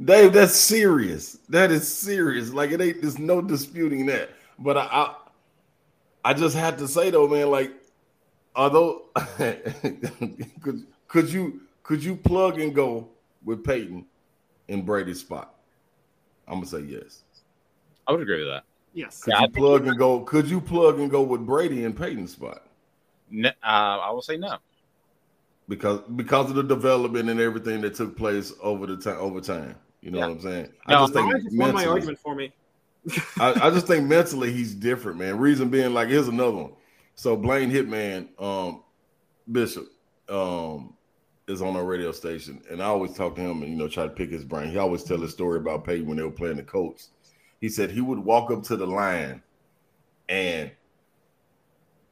Dave. That's serious. That is serious. Like it ain't. There's no disputing that. But I, I, I just had to say though, man. Like, although <laughs> could could you could you plug and go with Peyton in Brady's spot? I'm gonna say yes. I would agree with that. Yes. Could you plug and go? Could you plug and go with Brady in Peyton's spot? No, uh, I will say no. because because of the development and everything that took place over the time over time. You know what I'm saying? No, I just think just won my mentally- argument for me. I, I just <laughs> think mentally he's different, man. Reason being, like, here's another one. So Blaine Hitman, um, Bishop, um, is on our radio station, and I always talk to him and you know try to pick his brain. He always tell his story about Peyton when they were playing the Colts. He said he would walk up to the line, and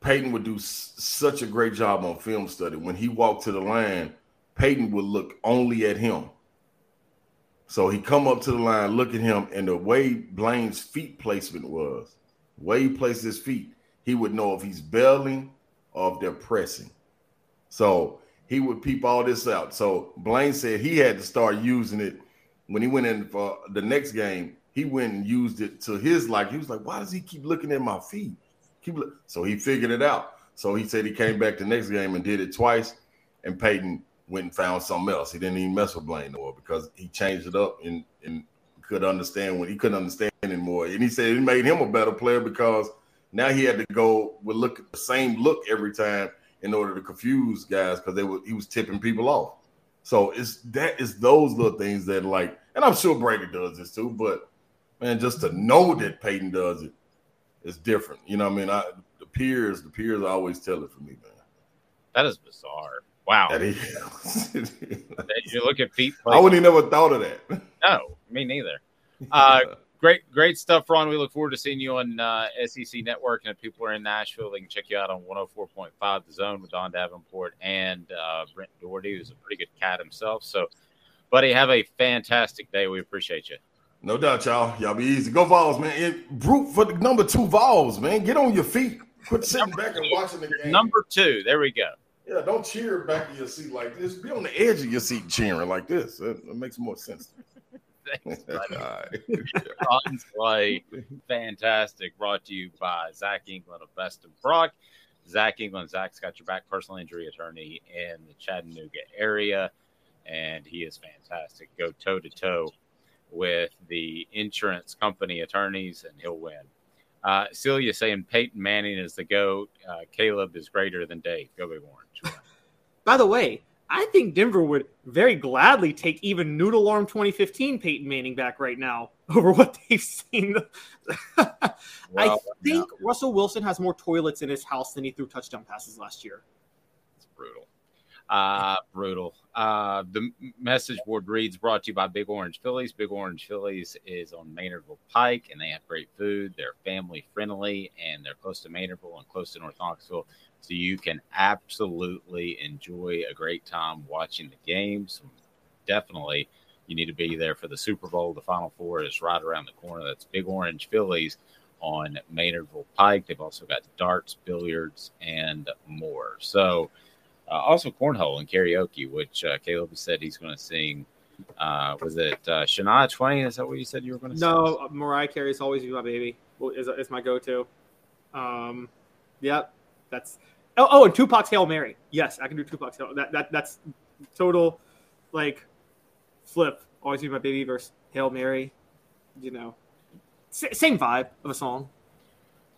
Peyton would do s- such a great job on film study. When he walked to the line, Peyton would look only at him. So he come up to the line, look at him, and the way Blaine's feet placement was, way he placed his feet, he would know if he's bailing or if they're pressing. So he would peep all this out. So Blaine said he had to start using it when he went in for the next game. He went and used it to his like. He was like, "Why does he keep looking at my feet?" Keep look-" so he figured it out. So he said he came back the next game and did it twice, and Peyton went and found something else. He didn't even mess with Blaine no more because he changed it up and and could understand when he couldn't understand anymore. And he said it made him a better player because now he had to go with look the same look every time in order to confuse guys because they were he was tipping people off. So it's that is those little things that like, and I'm sure Brady does this too, but man, just to know that Peyton does it is different. You know what I mean? I the peers, the peers always tell it for me, man. That is bizarre. Wow. That is. <laughs> you look at feet. I wouldn't have never thought of that. No, me neither. Uh, <laughs> great, great stuff, Ron. We look forward to seeing you on uh, SEC Network. And if people are in Nashville, they can check you out on 104.5 The Zone with Don Davenport and uh, Brent Dougherty, who's a pretty good cat himself. So, buddy, have a fantastic day. We appreciate you. No doubt, y'all. Y'all be easy. Go Vols, man. And root for the number two Vols, man. Get on your feet. Quit sitting back and watching the game. Number two. There we go. Yeah, don't cheer back in your seat like this. Be on the edge of your seat cheering like this. It, that makes more sense. Thanks, <laughs> buddy. All right. Ron Slay, fantastic. Brought to you by Zach England of Best of Brock. Zach England, Zach's got your back personal injury attorney in the Chattanooga area, and he is fantastic. Go toe to toe with the insurance company attorneys, and he'll win. Uh, Celia saying Peyton Manning is the GOAT. Uh, Caleb is greater than Dave. Go Big Orange. <laughs> By the way, I think Denver would very gladly take even Noodle Arm 2015 Peyton Manning back right now <laughs> over what they've seen. <laughs> I think Russell Wilson has more toilets in his house than he threw touchdown passes last year. brutal. Uh, brutal. Uh, the message board reads brought to you by Big Orange Phillies. Big Orange Phillies is on Maynardville Pike, and they have great food. They're family friendly, and they're close to Maynardville and close to North Knoxville. So you can absolutely enjoy a great time watching the games. Definitely, you need to be there for the Super Bowl. The Final Four is right around the corner. That's Big Orange Phillies on Maynardville Pike. They've also got darts, billiards, and more. So, uh, also cornhole and karaoke, which uh, Caleb said he's going to sing. Uh, was it uh, Shania Twain? Is that what you said you were going to? No, uh, Mariah Carey's always be my baby. Is, is my go-to. Um, yep, that's. Oh, oh, and Tupac's Hail Mary. Yes, I can do Tupac's Hail. That that that's total, like, flip. Always be my baby versus Hail Mary. You know, S- same vibe of a song.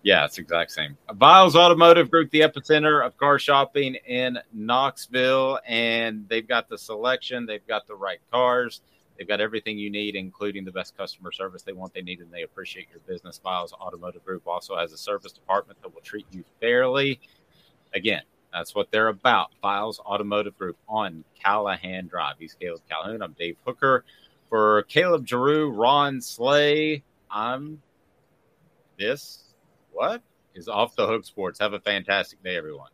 Yeah, it's exact same. Viles Automotive Group, the epicenter of car shopping in Knoxville, and they've got the selection, they've got the right cars, they've got everything you need, including the best customer service they want, they need, and they appreciate your business. Viles Automotive Group also has a service department that will treat you fairly. Again, that's what they're about. Files Automotive Group on Callahan Drive. He's Caleb Calhoun. I'm Dave Hooker. For Caleb Jarreau, Ron Slay, I'm this what is off the hook sports. Have a fantastic day, everyone.